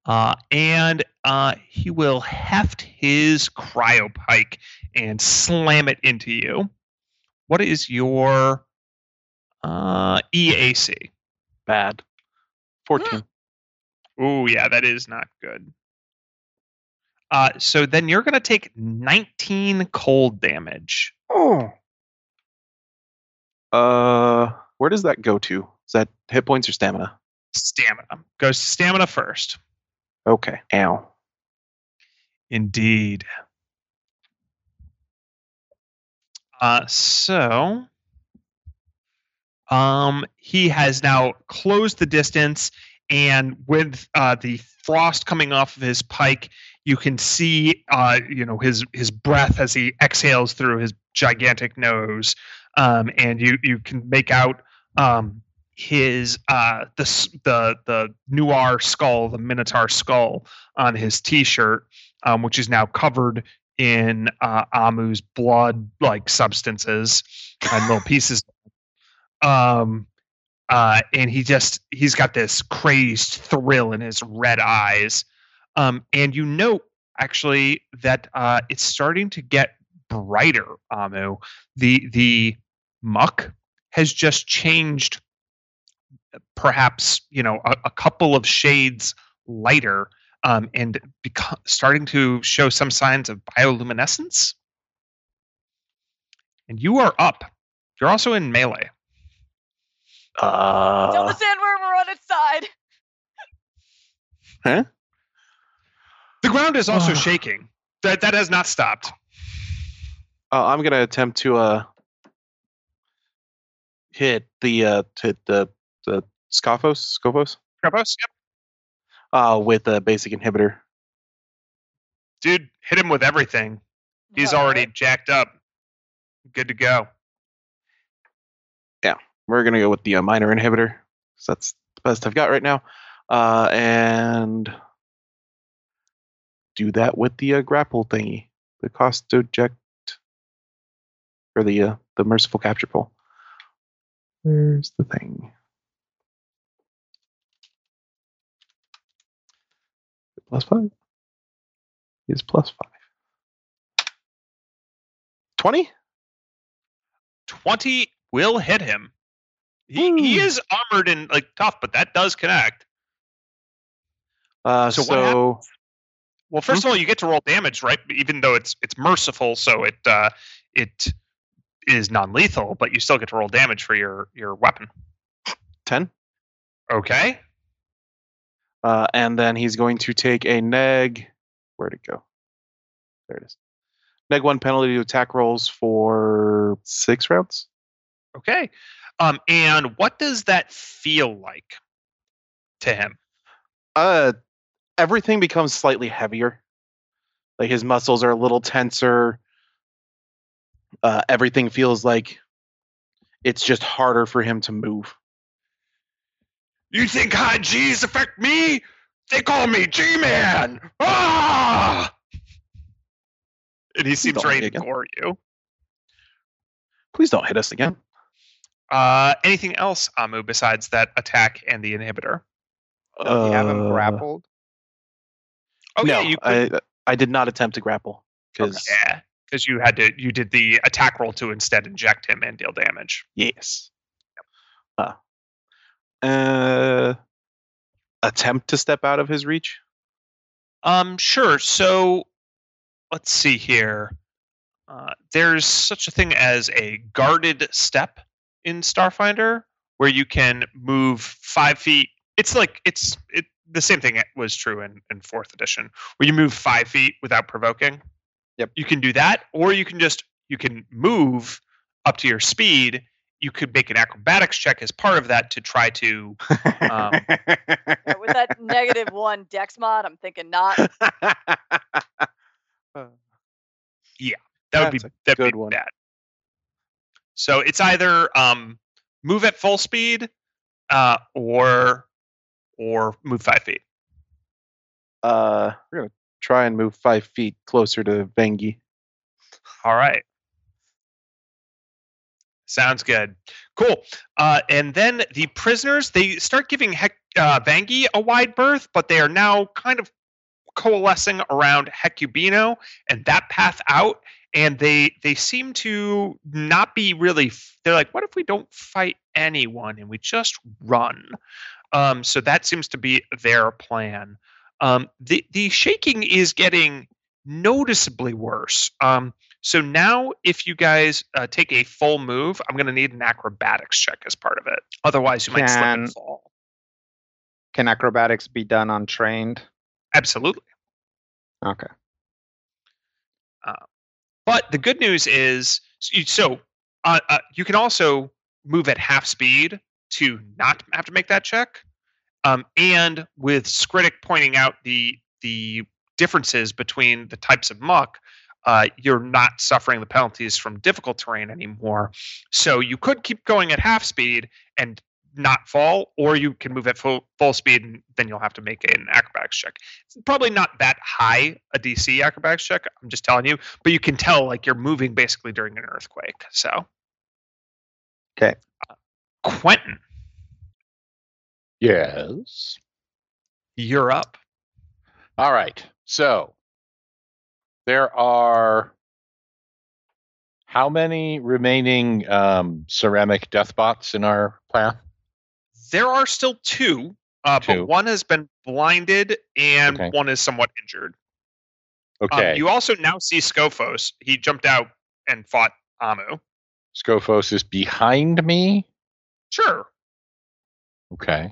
Uh, and uh, he will heft his cryopike and slam it into you. What is your uh, EAC? Bad. 14. Oh, yeah, that is not good. Uh, so then you're going to take 19 cold damage. Oh. Uh, where does that go to? Is that hit points or stamina? Stamina. Goes to stamina first. Okay. Ow. Indeed. Uh, so, um, he has now closed the distance, and with uh, the frost coming off of his pike, you can see, uh, you know, his his breath as he exhales through his gigantic nose, um, and you you can make out um, his uh, the the the noir skull, the minotaur skull on his t-shirt, um, which is now covered in uh, Amu's blood-like substances and little pieces. Um, uh, and he just he's got this crazed thrill in his red eyes. Um, and you note actually that uh, it's starting to get brighter. Amu, the the muck has just changed, perhaps you know a, a couple of shades lighter um, and beco- starting to show some signs of bioluminescence. And you are up. You're also in melee. Tell Uh, the sandworm we're on its side. Huh? The ground is also shaking. That that has not stopped. uh, I'm gonna attempt to uh hit the uh hit the the Scophos Scophos Krabos, yep. uh with a basic inhibitor. Dude, hit him with everything. He's All already jacked up. Good to go. Yeah, we're gonna go with the uh, minor inhibitor. 'cause that's the best I've got right now. Uh, and do that with the uh, grapple thingy, the cost to eject, or the uh, the merciful capture pole. Where's the thing? Plus five. Is plus five. Twenty. 20 will hit him. He, he is armored and like tough, but that does connect. Uh, So so what Well, first of all, you get to roll damage, right? Even though it's it's merciful, so it uh, it is non-lethal, but you still get to roll damage for your your weapon. ten. Okay. Uh, and then he's going to take a neg. Where'd it go? There it is. Neg one penalty to attack rolls for six rounds. Okay. Um, and what does that feel like to him? Uh, everything becomes slightly heavier. Like his muscles are a little tenser. Uh, everything feels like it's just harder for him to move. You think high G's affect me? They call me G-Man. Ah! And he seems ready to gore you. Please don't hit us again. Uh, anything else, Amu, besides that attack and the inhibitor? Does he have him Uh, grappled? Oh no, yeah, you could. I I did not attempt to grapple because yeah, because you had to. You did the attack roll to instead inject him and deal damage. yes. Uh, uh, attempt to step out of his reach. Um, sure. So let's see here. Uh, there's such a thing as a guarded step in Starfinder where you can move five feet. It's like it's it the same thing it was true in, in fourth edition where you move five feet without provoking. Yep. You can do that, or you can just you can move up to your speed. You could make an acrobatics check as part of that to try to Um, with that negative one dex mod, I'm thinking not. yeah, That would be that'd good be one. bad. So it's either um, move at full speed, uh, or or move five feet. uh, we're gonna try and move five feet closer to Vangi. All right. Sounds good. Cool. Uh, and then the prisoners they start giving Hec- uh, Vangi a wide berth, but they are now kind of coalescing around Hecubino and that path out. And they they seem to not be really. They're like, what if we don't fight anyone and we just run? Um, so that seems to be their plan. Um, the the shaking is getting noticeably worse. Um, so now, if you guys uh, take a full move, I'm going to need an acrobatics check as part of it. Otherwise, you might slip and fall. Can acrobatics be done untrained? Absolutely. Okay. Uh, But the good news is, so so uh, uh, you can also move at half speed to not have to make that check. Um, and with Skritic pointing out the the differences between the types of muck, uh, you're not suffering the penalties from difficult terrain anymore. So you could keep going at half speed and not fall, or you can move at full full speed and then you'll have to make an acrobatics check. It's probably not that high a DC acrobatics check. I'm just telling you, but you can tell like you're moving basically during an earthquake. So, 'Kay. Uh, Quentin, Yes. you're up. All right. So there are how many remaining um, ceramic death bots in our path? There are still two, uh, Two. but one has been blinded and Okay. one is somewhat injured. Um, Okay. you also now see Scophos. He jumped out and fought Amu. Scophos is behind me. Sure, Okay.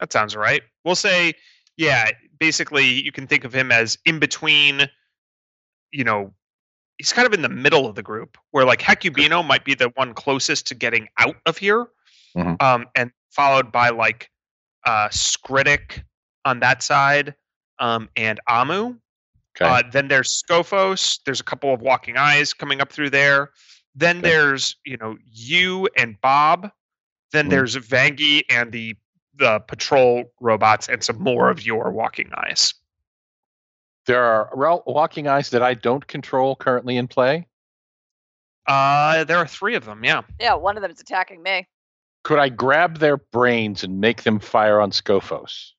That sounds right. We'll say, yeah, basically you can think of him as in between, you know, he's kind of in the middle of the group where like Hecubino might be the one closest to getting out of here. Mhm. Um, and followed by like uh Skritic on that side, um, and Amu. Okay. Uh, then there's Scophos. There's a couple of walking eyes coming up through there. Then Okay. there's you know you and Bob. Then Mhm. there's Vangi and the the patrol robots and some more of your walking eyes. there are walking eyes that I don't control currently in play. Uh, there are three of them. Yeah. Yeah, one of them is attacking me. Could I grab their brains and make them fire on Scophos?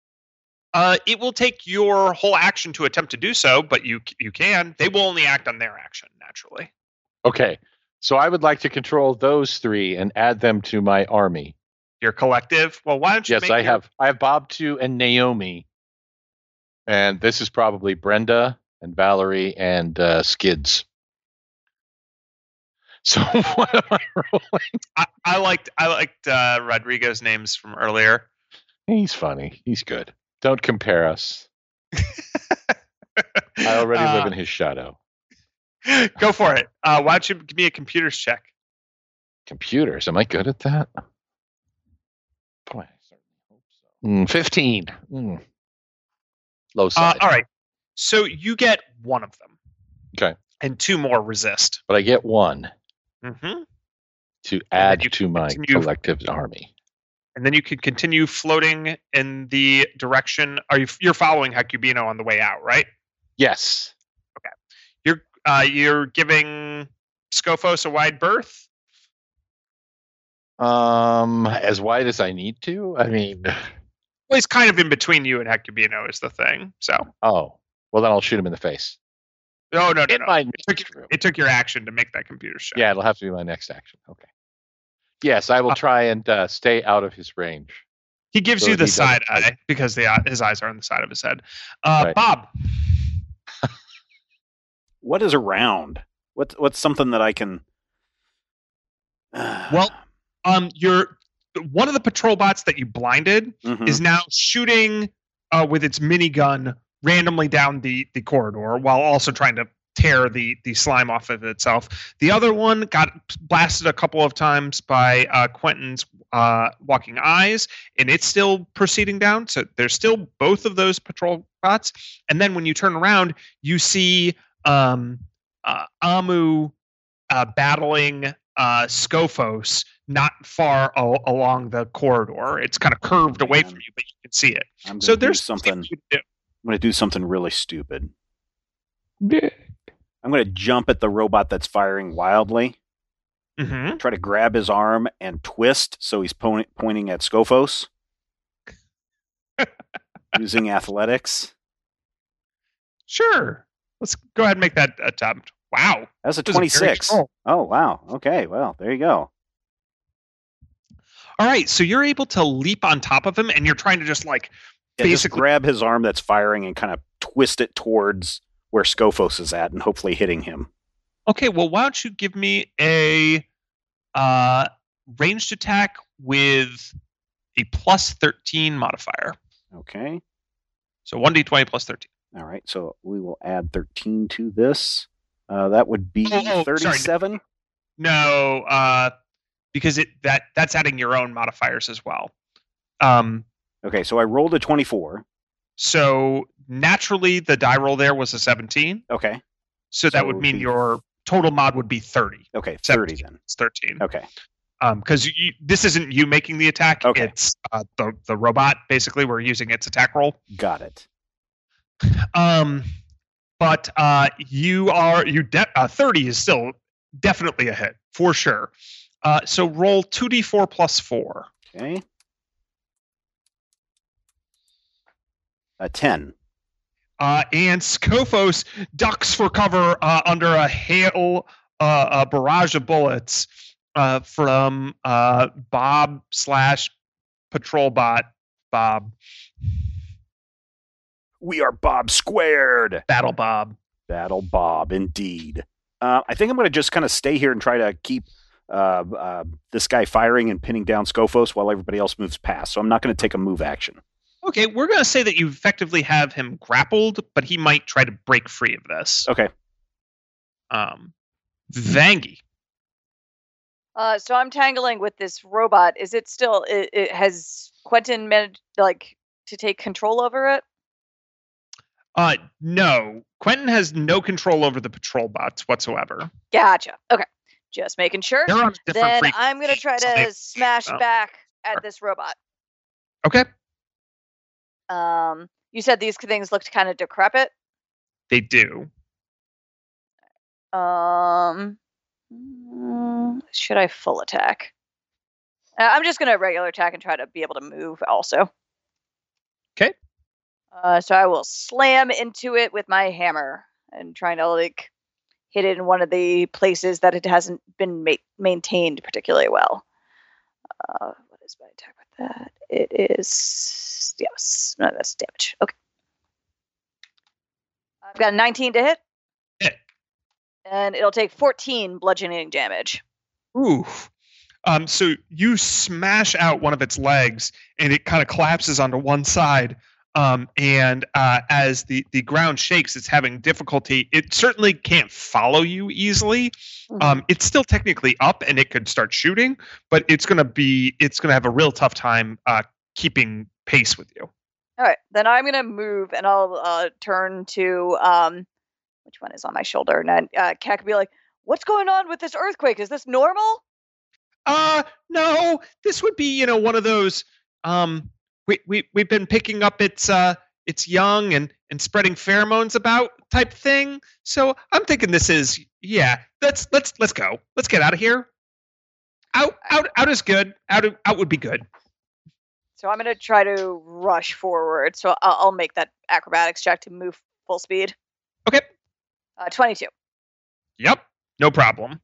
Uh, it will take your whole action to attempt to do so, but you you can. They will only act on their action naturally. Okay. So I would like to control those three and add them to my army. Your collective. Well, why don't you? Yes, I your- have. I have Bob two and Naomi, and this is probably Brenda and Valerie and uh, Skids. So what am I rolling? I, I liked I liked uh, Rodrigo's names from earlier. He's funny. He's good. Don't compare us. I already live Uh, in his shadow. Go for it. Uh, why don't you give me a computers check? Computers. Am I good at that? Boy, I certainly hope so. Mm, Fifteen. Mm. Low Uh, side. all right. So you get one of them. Okay. And two more resist. But I get one hmm to add to my continue- collective army. And then you can continue floating in the direction. Are you? You're following Hecubino on the way out, right? Yes. Okay. You're uh, you're giving Scophos a wide berth. Um, as wide as I need to. I mean, Well, he's kind of in between you and Hecubino is the thing. So oh, well then I'll shoot him in the face. no, no, no, no. It took, next room. it took your action to make that computer check. Yeah, it'll have to be my next action. Okay. Yes, I will try and uh, stay out of his range. He gives So you he the doesn't side eye because the his eyes are on the side of his head. Uh, Right. Bob, What is around? What's what's something that I can? Well, um, you're one of the patrol bots that you blinded Mhm. is now shooting uh, with its minigun randomly down the the corridor while also trying to tear the the slime off of itself. The other one got blasted a couple of times by uh, Quentin's uh, walking eyes, and it's still proceeding down. So there's still both of those patrol bots. And then when you turn around, you see um, uh, Amu uh, battling uh, Scophos not far a- along the corridor. It's kind of curved away from you, but you can see it. I'm So there's something. things you can do. I'm going to do something really stupid. I'm going to jump at the robot that's firing wildly, Mm-hmm. try to grab his arm and twist so he's po- pointing at Scophos using athletics. Sure. Let's go ahead and make that attempt. Wow. That's a That was a 26. good oh, wow. Okay. Well, there you go. All right. So you're able to leap on top of him and you're trying to just like Yeah, just basically grab his arm that's firing and kind of twist it towards where Scophos is at and hopefully hitting him. Okay, well, why don't you give me a uh, ranged attack with a plus 13 modifier? Okay. So 1d20 plus 13. All right. So we will add 13 to this. Uh, that would be Oh, oh, sorry. 37. No, uh, because it that that's adding your own modifiers as well. Um, Okay. So I rolled a 24. so naturally, the die roll there was a 17. Okay. So, So that would mean be- your total mod would be 30. Okay. 30 17. then. It's 13. Okay. Um, because you, this isn't you making the attack. Okay. It's uh, the the robot. Basically, we're using its attack roll. Got it. Um, but uh, you are you de- uh, thirty is still definitely a hit for sure. Uh, so roll two d four plus four. Okay. A 10. Uh, and Scophos ducks for cover uh, under a hail, uh, a barrage of bullets uh, from uh, Bob slash patrol bot Bob We are Bob squared. Battle Bob. Battle Bob, indeed. Uh, I think I'm going to just kind of stay here and try to keep uh, uh, this guy firing and pinning down Scophos while everybody else moves past. So I'm not going to take a move action. Okay, we're gonna say that you effectively have him grappled, but he might try to break free of this. Okay. Um, Vangi. Uh, so I'm tangling with this robot. Is it still? It, it has Quentin managed like to take control over it? Uh, no, Quentin has no control over the patrol bots whatsoever. Gotcha. Okay, just making sure. They're on a different Then I'm gonna try so they- to smash oh. back at this robot. Okay, Um, you said these things looked kind of decrepit. they do. Um, mm, should I full attack? Uh, I'm just gonna regular attack and try to be able to move also. 'Kay. Uh, so I will slam into it with my hammer and trying to like hit it in one of the places that it hasn't been ma- maintained particularly well. Uh, what is my attack with that? It is yes, no, that's damage. Okay. I've got a 19 to hit. Hit. And it'll take 14 bludgeoning damage. Ooh. Um, so you smash out one of its legs, and it kind of collapses onto one side. Um, and uh, as the the ground shakes, it's having difficulty. It certainly can't follow you easily. Mhm. Um, it's still technically up, and it could start shooting, but it's gonna be it's gonna have a real tough time uh, keeping pace with you. All right, then I'm gonna move and I'll uh, turn to um, which one is on my shoulder? And then uh, Cat could be like, "What's going on with this earthquake? Is this normal?" Uh no, this would be, you know, one of those um we we we've been picking up its uh its young and and spreading pheromones about type thing. So I'm thinking this is yeah, let's let's let's go. Let's get out of here. Out out out is good. Out out would be good. So I'm gonna try to rush forward. So I'll, I'll make that acrobatics check to move full speed. Okay. Uh, 22. Yep. No problem.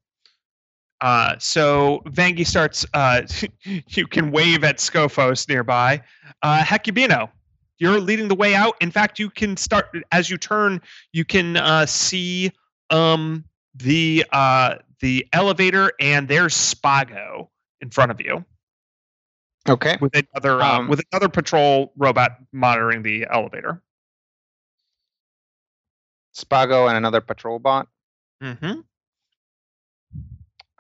Uh, so Vangi starts. Uh, you can wave at Scophos nearby. Uh, Hecubino, you're leading the way out. In fact, you can start as you turn. You can uh, see um, the uh, the elevator, and there's Spago in front of you Okay. with another uh, Um, with another patrol robot monitoring the elevator. Spago and another patrol bot. Mm-hmm.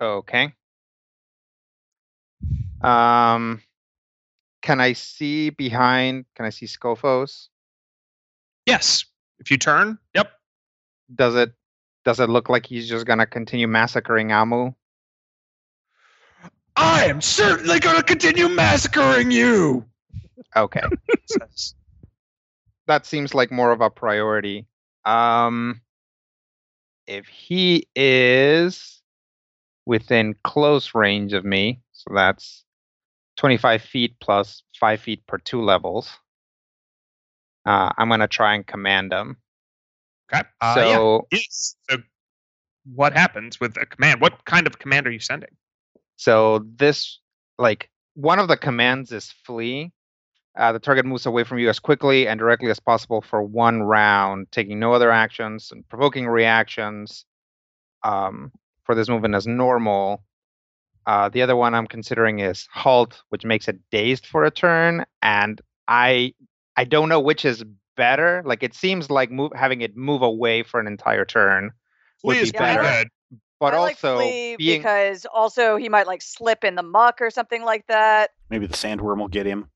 Okay. Um, can I see behind? Can I see Scophos? Yes. If you turn, yep. Does it? Does it look like he's just gonna continue massacring Amu? I am certainly going to continue massacring you. Okay. that seems like more of a priority. Um, if he is within close range of me, so that's 25 feet plus 5 feet per two levels, uh, I'm going to try and command them. Okay. Uh, yeah. so, Yes. So, what happens with a command? What kind of command are you sending? so this, like, one of the commands is flee. Uh, the target moves away from you as quickly and directly as possible for one round, taking no other actions and provoking reactions um, for this movement as normal. Uh, the other one I'm considering is halt, which makes it dazed for a turn, and I I don't know which is better. Like it seems like move, having it move away for an entire turn would Flee be is pretty better. good. but I like also flee being because also he might like slip in the muck or something like that. Maybe the sandworm will get him.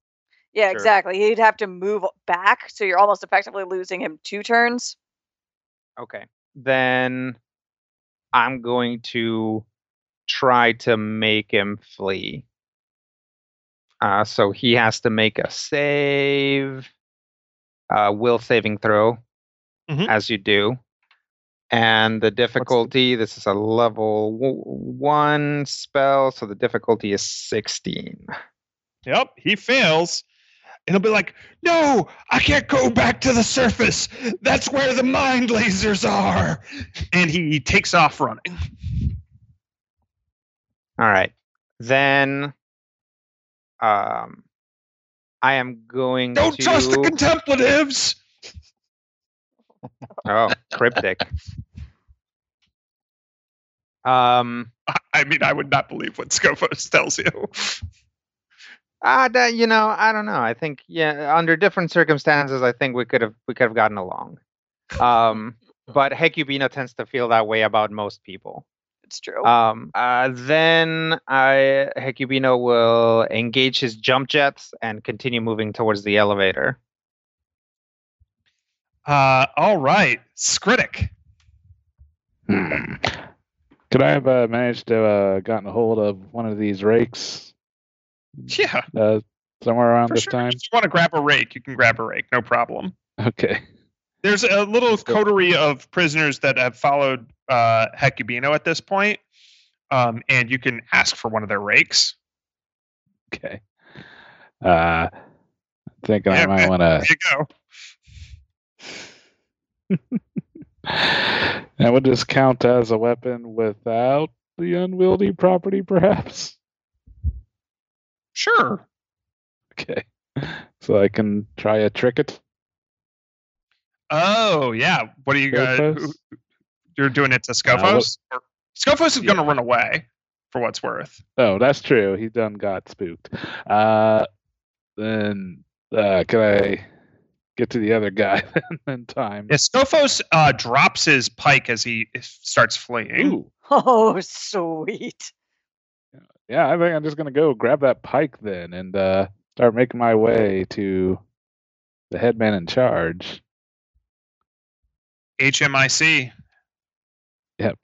Yeah, Sure. exactly. He'd have to move back, so you're almost effectively losing him two turns. Okay. Then I'm going to try to make him flee. Uh, so he has to make a save, uh, will saving throw, Mhm. as you do. And the difficulty, this is a level w- one spell, so the difficulty is 16. Yep. He fails. And he'll be like, no, I can't go back to the surface. That's where the mind lasers are. And he takes off running. All right. Then um, I am going to Don't to. trust the contemplatives. Oh, cryptic. Um, I mean, I would not believe what Scophos tells you. Ah, that, you know, I don't know. I think, yeah, under different circumstances, I think we could have we could have gotten along. Um, but Hecubino tends to feel that way about most people. It's true. Um, uh, then I Hecubino will engage his jump jets and continue moving towards the elevator. Uh, all right. Skritic. Hmm. Could I have uh, managed to uh, gotten a hold of one of these rakes Yeah. uh, somewhere around For this sure. time? If you want to grab a rake, you can grab a rake. No problem. Okay. There's a little coterie of prisoners that have followed uh, Hecubino at this point, um, and you can ask for one of their rakes. Okay. Uh, thinking Yeah, I might want There to. you go. That would just count as a weapon without the unwieldy property, perhaps. Sure. Okay. So I can try a trick it. Oh yeah. What are you guys? You're doing it to Uh, what- Scophos? Or- Scophos is going to run away, for what's worth. Oh, that's true. He done got spooked. Uh, then uh, can I get to the other guy in time? Yeah, Scophos uh, drops his pike as he starts fleeing. Ooh. oh, sweet. Yeah, I think I'm just gonna go grab that pike then and uh, start making my way to the headman in charge. HMIC. Yep.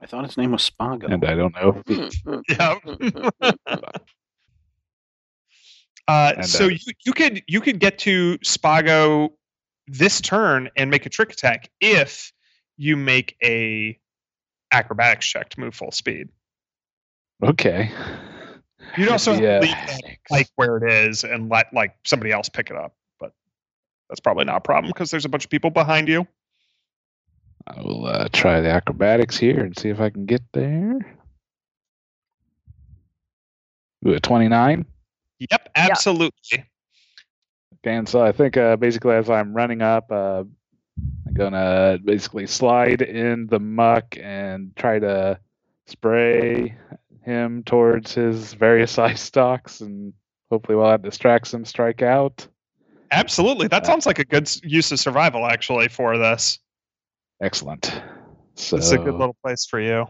I thought his name was Spago. And I don't know. If he, hmm, hmm, Yep. Hmm, uh, And, so uh, you, you could you could get to Spago this turn and make a trick attack if you make a acrobatics check to move full speed. Okay. You'd also have to Yeah. leave that pike where it is and let like somebody else pick it up, but that's probably not a problem because there's a bunch of people behind you. I will uh, try the acrobatics here and see if I can get there. Ooh, a 29. Yep, absolutely. Okay, and so I think uh, basically as I'm running up, uh, I'm gonna basically slide in the muck and try to spray him towards his various ice stalks, and hopefully while that distracts him, strike out. Absolutely. That sounds like a good use of survival actually for this. Excellent. So It's a good little place for you.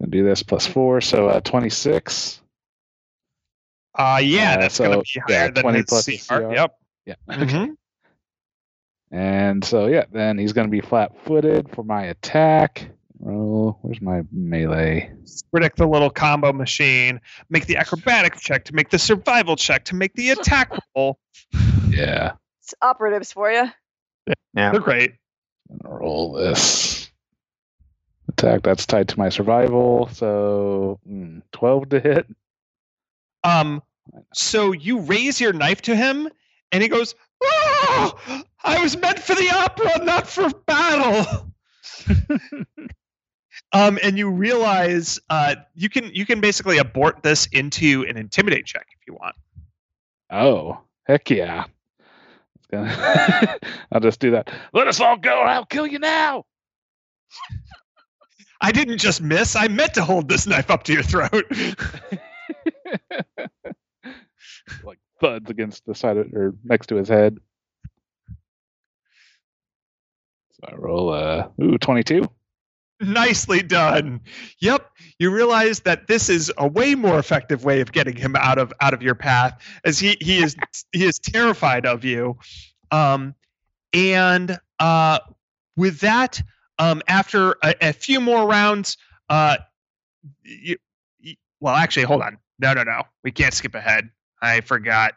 gonna do this plus four, so uh, 26. Uh yeah, Uh, that's gonna so, be yeah, higher than 20 his plus CR. CR. Yep. Yeah. Mhm. And so yeah, then he's gonna be flat-footed for my attack. Roll. Where's my melee? Predict the little combo machine. Make the acrobatic check to make the survival check to make the attack roll. Yeah. It's operatives for you. Yeah. They're great. Gonna roll this attack. That's tied to my survival. So mm, 12 to hit. Um, so you raise your knife to him, and he goes, "Oh, I was meant for the opera, not for battle." um, and you realize uh, you can you can basically abort this into an intimidate check if you want. Oh, heck yeah. I'll just do that. Let us all go, I'll kill you now. I didn't just miss; I meant to hold this knife up to your throat. like thuds against the side of, or next to his head. So I roll uh ooh 22. Nicely done. Yep, you realize that this is a way more effective way of getting him out of out of your path, as he he is he is terrified of you. Um, and uh, with that, um, after a, a few more rounds, uh, you, you, well, actually, hold on. No, no, no. We can't skip ahead. I forgot.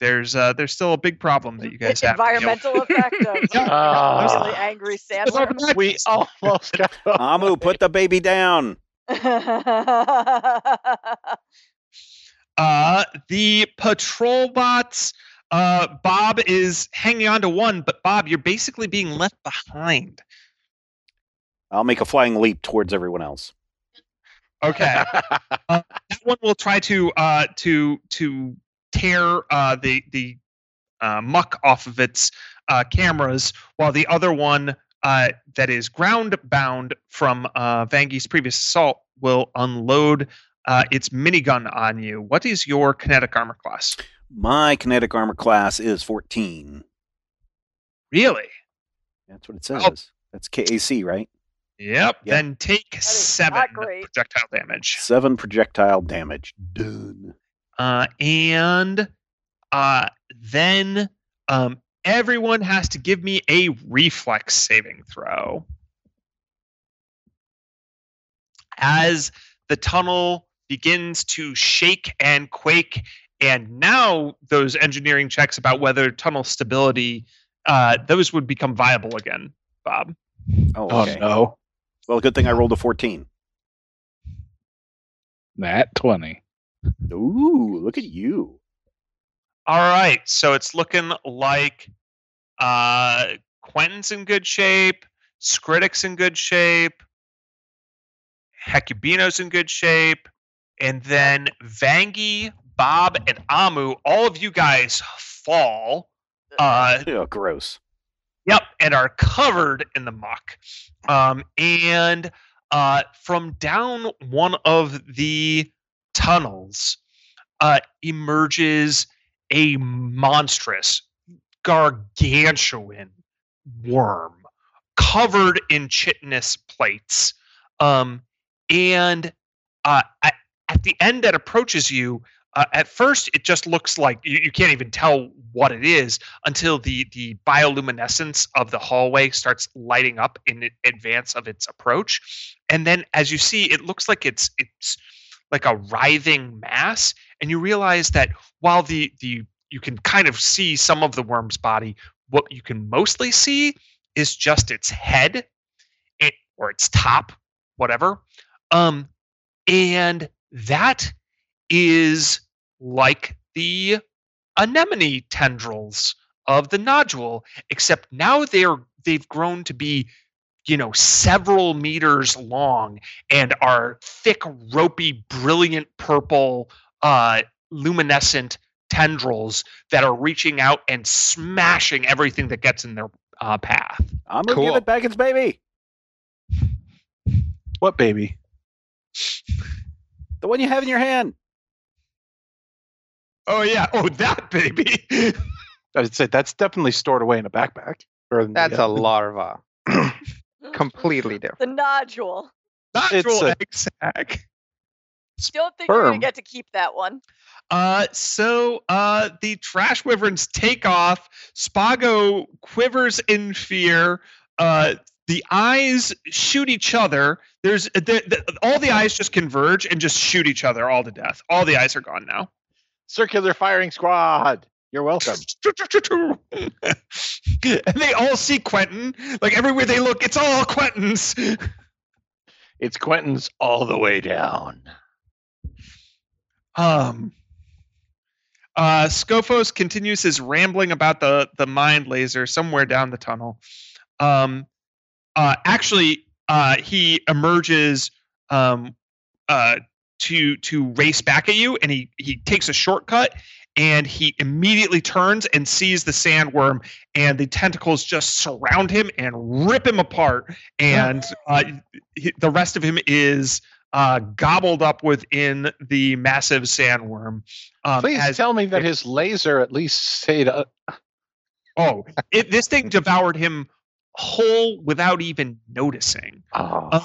There's uh, there's still a big problem that you guys have. to deal with. Environmental effect of Ah. really angry sandworm. We almost got. Amu, put the baby down. Uh, the patrol bots. Uh, Bob is hanging on to one, but Bob, you're basically being left behind. I'll make a flying leap towards everyone else. Okay, uh, that one will try to uh to to tear uh the the uh, muck off of its uh, cameras, while the other one uh that is ground bound from uh Vangi's previous assault will unload uh its minigun on you. What is your kinetic armor class? My kinetic armor class is 14. Really? That's what it says. Oh. That's KAC, right? Yep. Yeah. Then take seven projectile damage. Seven projectile damage. Done. Uh, and uh, then um, everyone has to give me a reflex saving throw. As the tunnel begins to shake and quake, and now those engineering checks about whether tunnel stability, uh, those would become viable again, Bob. Oh, Oh no. Well, good thing I rolled a 14. That 20. Ooh, look at you. All right, so it's looking like uh, Quentin's in good shape, Skritic's in good shape, Hecubino's in good shape, and then Vangi, Bob, and Amu, all of you guys fall. Uh, Oh, gross. Yep, and are covered in the muck. Um, and uh, from down one of the tunnels uh, emerges a monstrous, gargantuan worm covered in chitinous plates. Um, and uh, at, at the end that approaches you, uh, at first it just looks like you, you can't even tell what it is until the the bioluminescence of the hallway starts lighting up in advance of its approach and then as you see it looks like it's it's like a writhing mass and you realize that while the the you can kind of see some of the worm's body what you can mostly see is just its head it, or its top whatever um and that is like the anemone tendrils of the nodule except now they're they've grown to be you know several meters long and are thick ropey brilliant purple uh, luminescent tendrils that are reaching out and smashing everything that gets in their uh, path. I'm gonna Cool. give it back its baby. What baby? The one you have in your hand. Oh yeah, oh that baby. I'd say that's definitely stored away in a backpack. Or in the, That's uh, a larva. Completely different. The nodule. Natural a- egg sac. Don't think you're gonna get to keep that one. Uh, so uh, the trash wyverns take off. Spago quivers in fear. Uh, the eyes shoot each other. There's the, the, all the eyes just converge and just shoot each other all to death. All the eyes are gone now. Circular firing squad. You're welcome. and they all see Quentin. Like everywhere they look, it's all Quentin's. It's Quentin's all the way down. Um. Uh, Scophos continues his rambling about the the mind laser somewhere down the tunnel. Um, uh, actually, uh, he emerges um, uh, to to race back at you, and he he takes a shortcut, and he immediately turns and sees the sandworm, and the tentacles just surround him and rip him apart, and uh, he- the rest of him is uh, gobbled up within the massive sandworm. Um, Please as- tell me that his laser at least stayed up. oh, it, this thing devoured him whole without even noticing. Oh. Uh,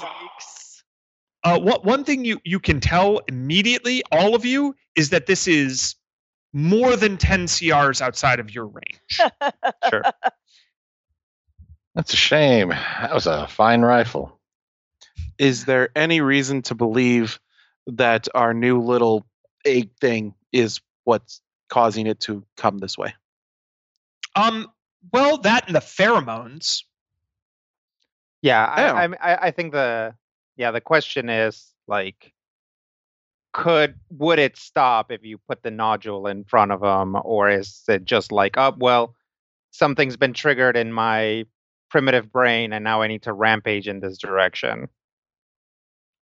uh, what one thing you you can tell immediately, all of you, is that this is more than 10 CRs outside of your range. Sure. That's a shame. That was a fine rifle. Is there any reason to believe that our new little egg thing is what's causing it to come this way? Um, well, that and the pheromones. Yeah, Yeah. I, I, I I think the yeah the question is like, could would it stop if you put the nodule in front of them, or is it just like, oh well, something's been triggered in my primitive brain, and now I need to rampage in this direction?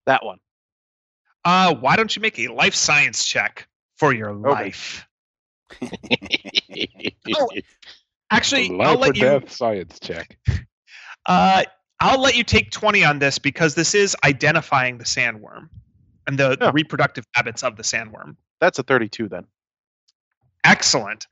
That one. Uh, why don't you make a life science check for your life? Oh, Actually, I'll Life or let you. death science check. Uh, I'll let you take 20 on this because this is identifying the sandworm and the, the reproductive habits of the sandworm. That's a 32 then. Excellent.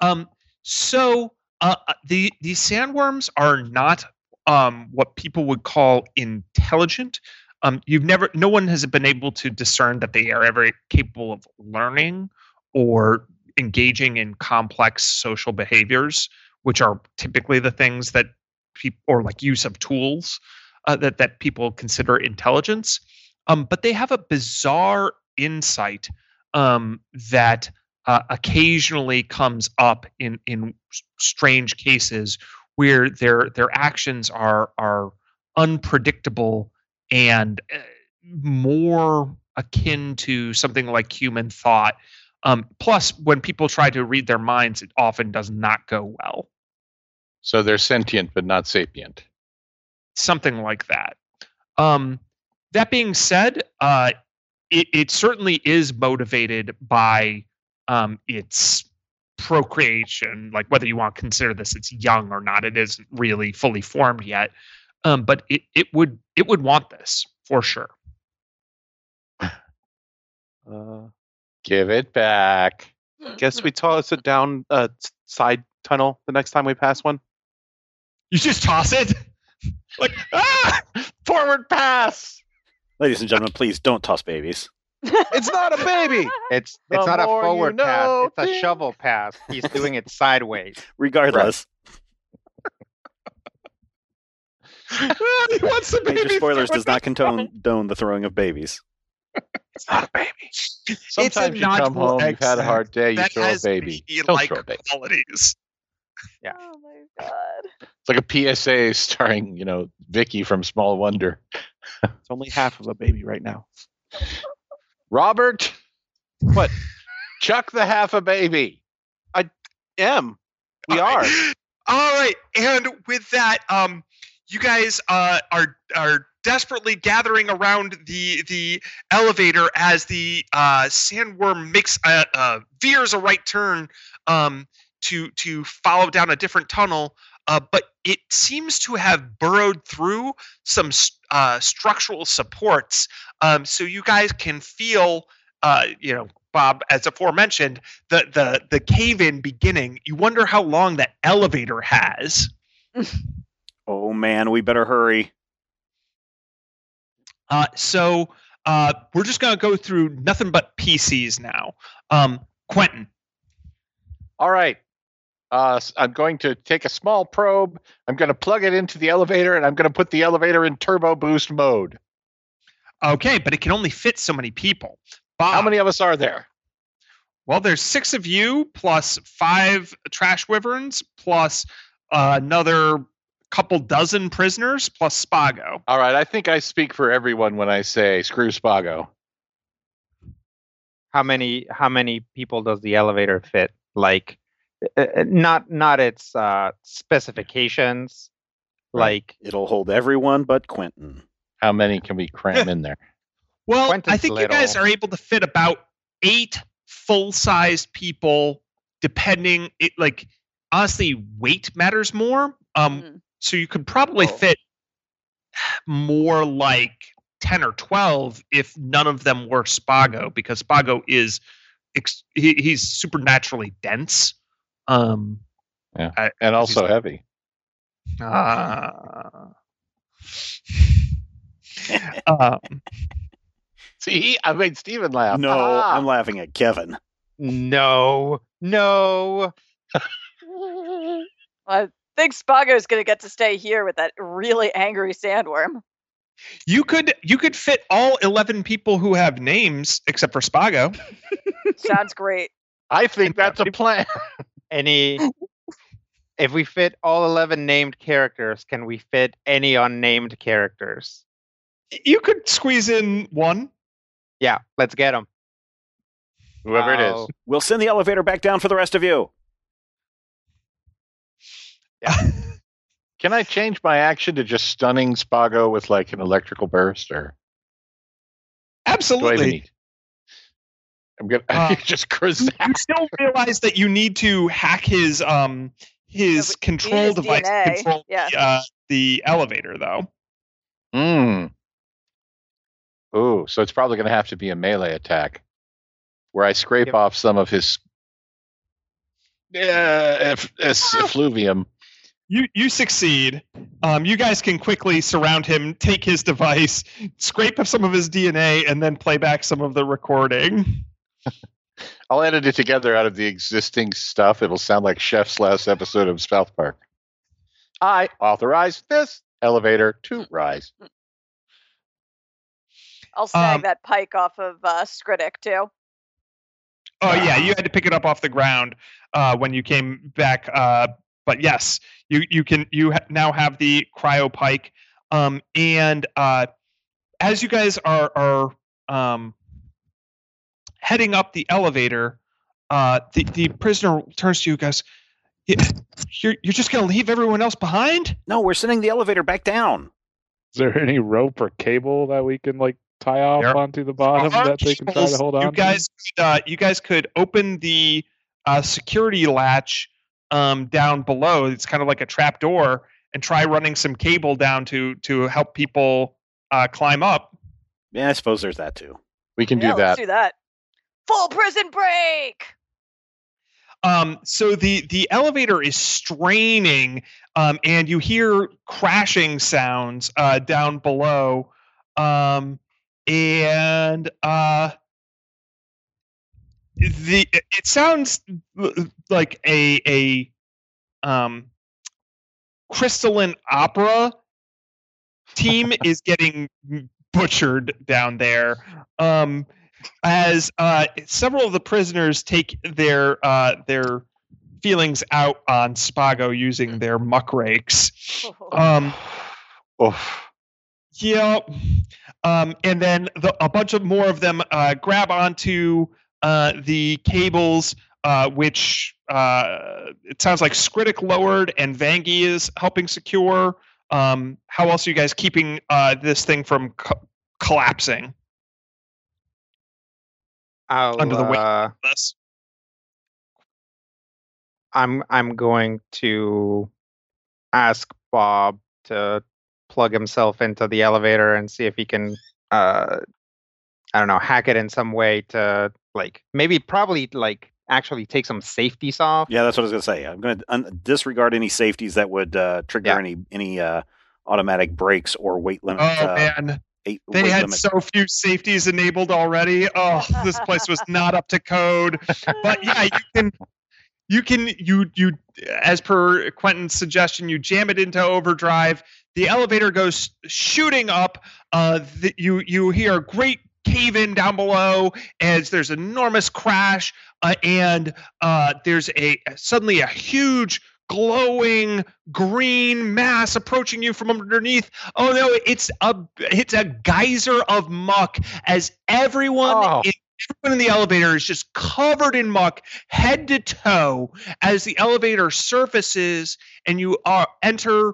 Um, so uh, uh, the these sandworms are not um, what people would call intelligent. Um, you've never, no one has been able to discern that they are ever capable of learning or engaging in complex social behaviors, which are typically the things that people or like use of tools uh, that that people consider intelligence. Um, but they have a bizarre insight um, that uh, occasionally comes up in in strange cases where their their actions are are unpredictable and uh, more akin to something like human thought. Um, plus, when people try to read their minds, it often does not go well. so they're sentient but not sapient. something like that. Um, that being said, uh, it, it certainly is motivated by um, its procreation, like whether you want to consider this it's young or not. It isn't really fully formed yet, um, but it, it would it would want this for sure. Uh, Give it back. guess we toss it down a side tunnel the next time we pass one. You just toss it, like ah, Forward pass. Ladies and gentlemen, please don't toss babies. It's not a baby. It's The it's not a more you forward know, pass; it's a shovel pass. He's doing it sideways. Regardless, he wants the Major baby Spoilers does not down. condone the throwing of babies. It's not a baby. Sometimes you come nodule home, you've had a hard day, you that throw a has baby. Don't bee-like throw a baby. qualities. Oh my god. It's like a PSA starring, you know, Vicki from Small Wonder. It's only half of a baby right now. Robert, What? chuck the half a baby. I am. We All are. right. All right. And with that, um, you guys uh, are are desperately gathering around the the elevator as the uh, sandworm makes a, uh, veers a right turn um, to to follow down a different tunnel. Uh, but it seems to have burrowed through some s- uh, structural supports, um, so you guys can feel, uh, you know, Bob, as aforementioned, the the the cave in beginning. You wonder how long that elevator has. Oh man, we better hurry. Uh, so uh, we're just going to go through nothing but PCs now. Um, Quentin, All right. Uh, s- I'm going to take a small probe. I'm going to plug it into the elevator, and I'm going to put the elevator in turbo boost mode. okay, but it can only fit so many people. Bob, How many of us are there? Well, there's six of you plus five trash wyverns plus uh, another couple dozen prisoners plus Spago. All right. I think I speak for everyone when I say screw Spago. How many how many people does the elevator fit? Like, not not its uh, specifications. Like It'll hold everyone but Quentin. How many can we cram in there? Well, I Quentin's think you guys are able to fit about eight full-sized people, depending. It like honestly, weight matters more. Um, Mhm. so you could probably Oh. fit more like 10 or 12 if none of them were spago because spago is ex- he, he's supernaturally dense um Yeah. I- And also heavy. uh, um, See, I made Steven laugh. No, Ah. I'm laughing at Kevin. no, no. I think Spago's going to get to stay here with that really angry sandworm. you could you could fit all 11 people who have names except for spago Sounds great. I think that's a plan. Any. If we fit all eleven named characters, can we fit any unnamed characters? you could squeeze in one Yeah, let's get them. Whoever it is. We'll send the elevator back down for the rest of you. Yeah. Can I change my action to just stunning Spago with like an electrical burst, or do I absolutely need? I'm gonna Uh, just you, cruise. you still realize that you need to hack his um his but control his device to control yeah. the, uh, the elevator though Hmm. Ooh, so it's probably going to have to be a melee attack, where I scrape Yep. off some of his yeah, eff- eff- effluvium. you you succeed um you guys can quickly surround him take his device scrape up some of his dna and then play back some of the recording I'll edit it together out of the existing stuff. It'll sound like Chef's last episode of South Park. I authorize this elevator to rise. I'll snag Um, that pike off of uh, Skritic too. oh yeah you had to pick it up off the ground uh when you came back uh but yes you you can you ha- now have the cryo pike um and uh as you guys are are um heading up the elevator uh the the prisoner turns to you guys "Y- you're you're just gonna leave everyone else behind No, we're sending the elevator back down. Is there any rope or cable that we can like tie off There onto the bottom that they can try to hold on? You guys, could, uh, you guys could open the uh, security latch um, down below. It's kind of like a trap door, and try running some cable down to to help people uh, climb up. Yeah, I suppose there's that too. We can yeah, do that. let's do that. Full prison break. Um, so the the elevator is straining, um, and you hear crashing sounds uh, down below, um, and uh, the it sounds like a a um, crystalline opera team is getting butchered down there. Um, as uh, several of the prisoners take their uh, their feelings out on Spago using their muck rakes. Um, Oof. yeah, um, and then the, a bunch of more of them uh, grab onto uh, the cables, uh, which uh, it sounds like Skritic lowered and Vangi is helping secure. um, how else are you guys keeping uh, this thing from co- collapsing I'll, under the weight uh, of this? I'm I'm going to ask Bob to plug himself into the elevator and see if he can uh I don't know, hack it in some way to like maybe probably like actually take some safeties off. Yeah, that's what I was going to say. I'm going to un- disregard any safeties that would uh, trigger Yeah. any any uh, automatic brakes or weight limit. Oh uh, man, eight, they had limit. so few safeties enabled already. Oh, this place was not up to code. But yeah, you can you can you you as per Quentin's suggestion, you jam it into overdrive. The elevator goes shooting up. Uh, the, you you hear a great cave in down below as there's an enormous crash, uh, and uh, there's a suddenly a huge glowing green mass approaching you from underneath. Oh no, it's a it's a geyser of muck as everyone Oh. in, everyone in the elevator is just covered in muck head to toe as the elevator surfaces and you are enter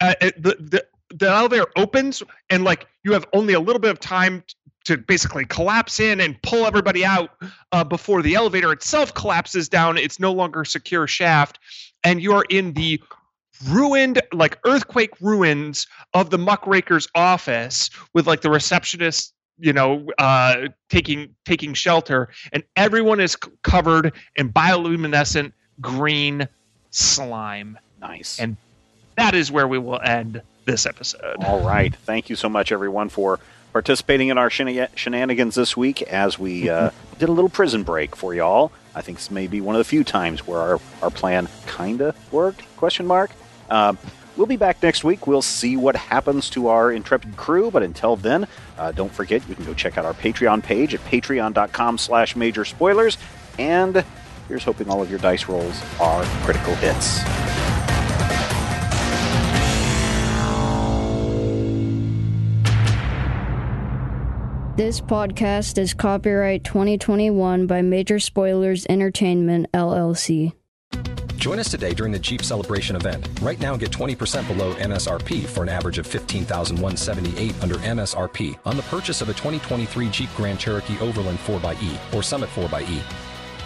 uh, uh, the, the the elevator opens and like you have only a little bit of time to basically collapse in and pull everybody out uh, before the elevator itself collapses down it's no longer a secure shaft and you're in the ruined like earthquake ruins of the muckraker's office with like the receptionist you know uh taking taking shelter and everyone is c- covered in bioluminescent green slime nice. and that is where we will end this episode All right. Thank you so much, everyone, for participating in our shena- shenanigans this week as we uh, did a little prison break for y'all. I think this may be one of the few times where our, our plan kind of worked, question mark. Um, we'll be back next week. We'll see what happens to our intrepid crew, but until then, uh, don't forget, you can go check out our Patreon page at patreon.com slash major spoilers. And here's hoping all of your dice rolls are critical hits. This podcast is copyright 2021 by Major Spoilers Entertainment, LLC. Join us today during the Jeep Celebration event. Right now, get 20% below MSRP for an average of 15178 under MSRP on the purchase of a 2023 Jeep Grand Cherokee Overland 4xE or Summit 4xE.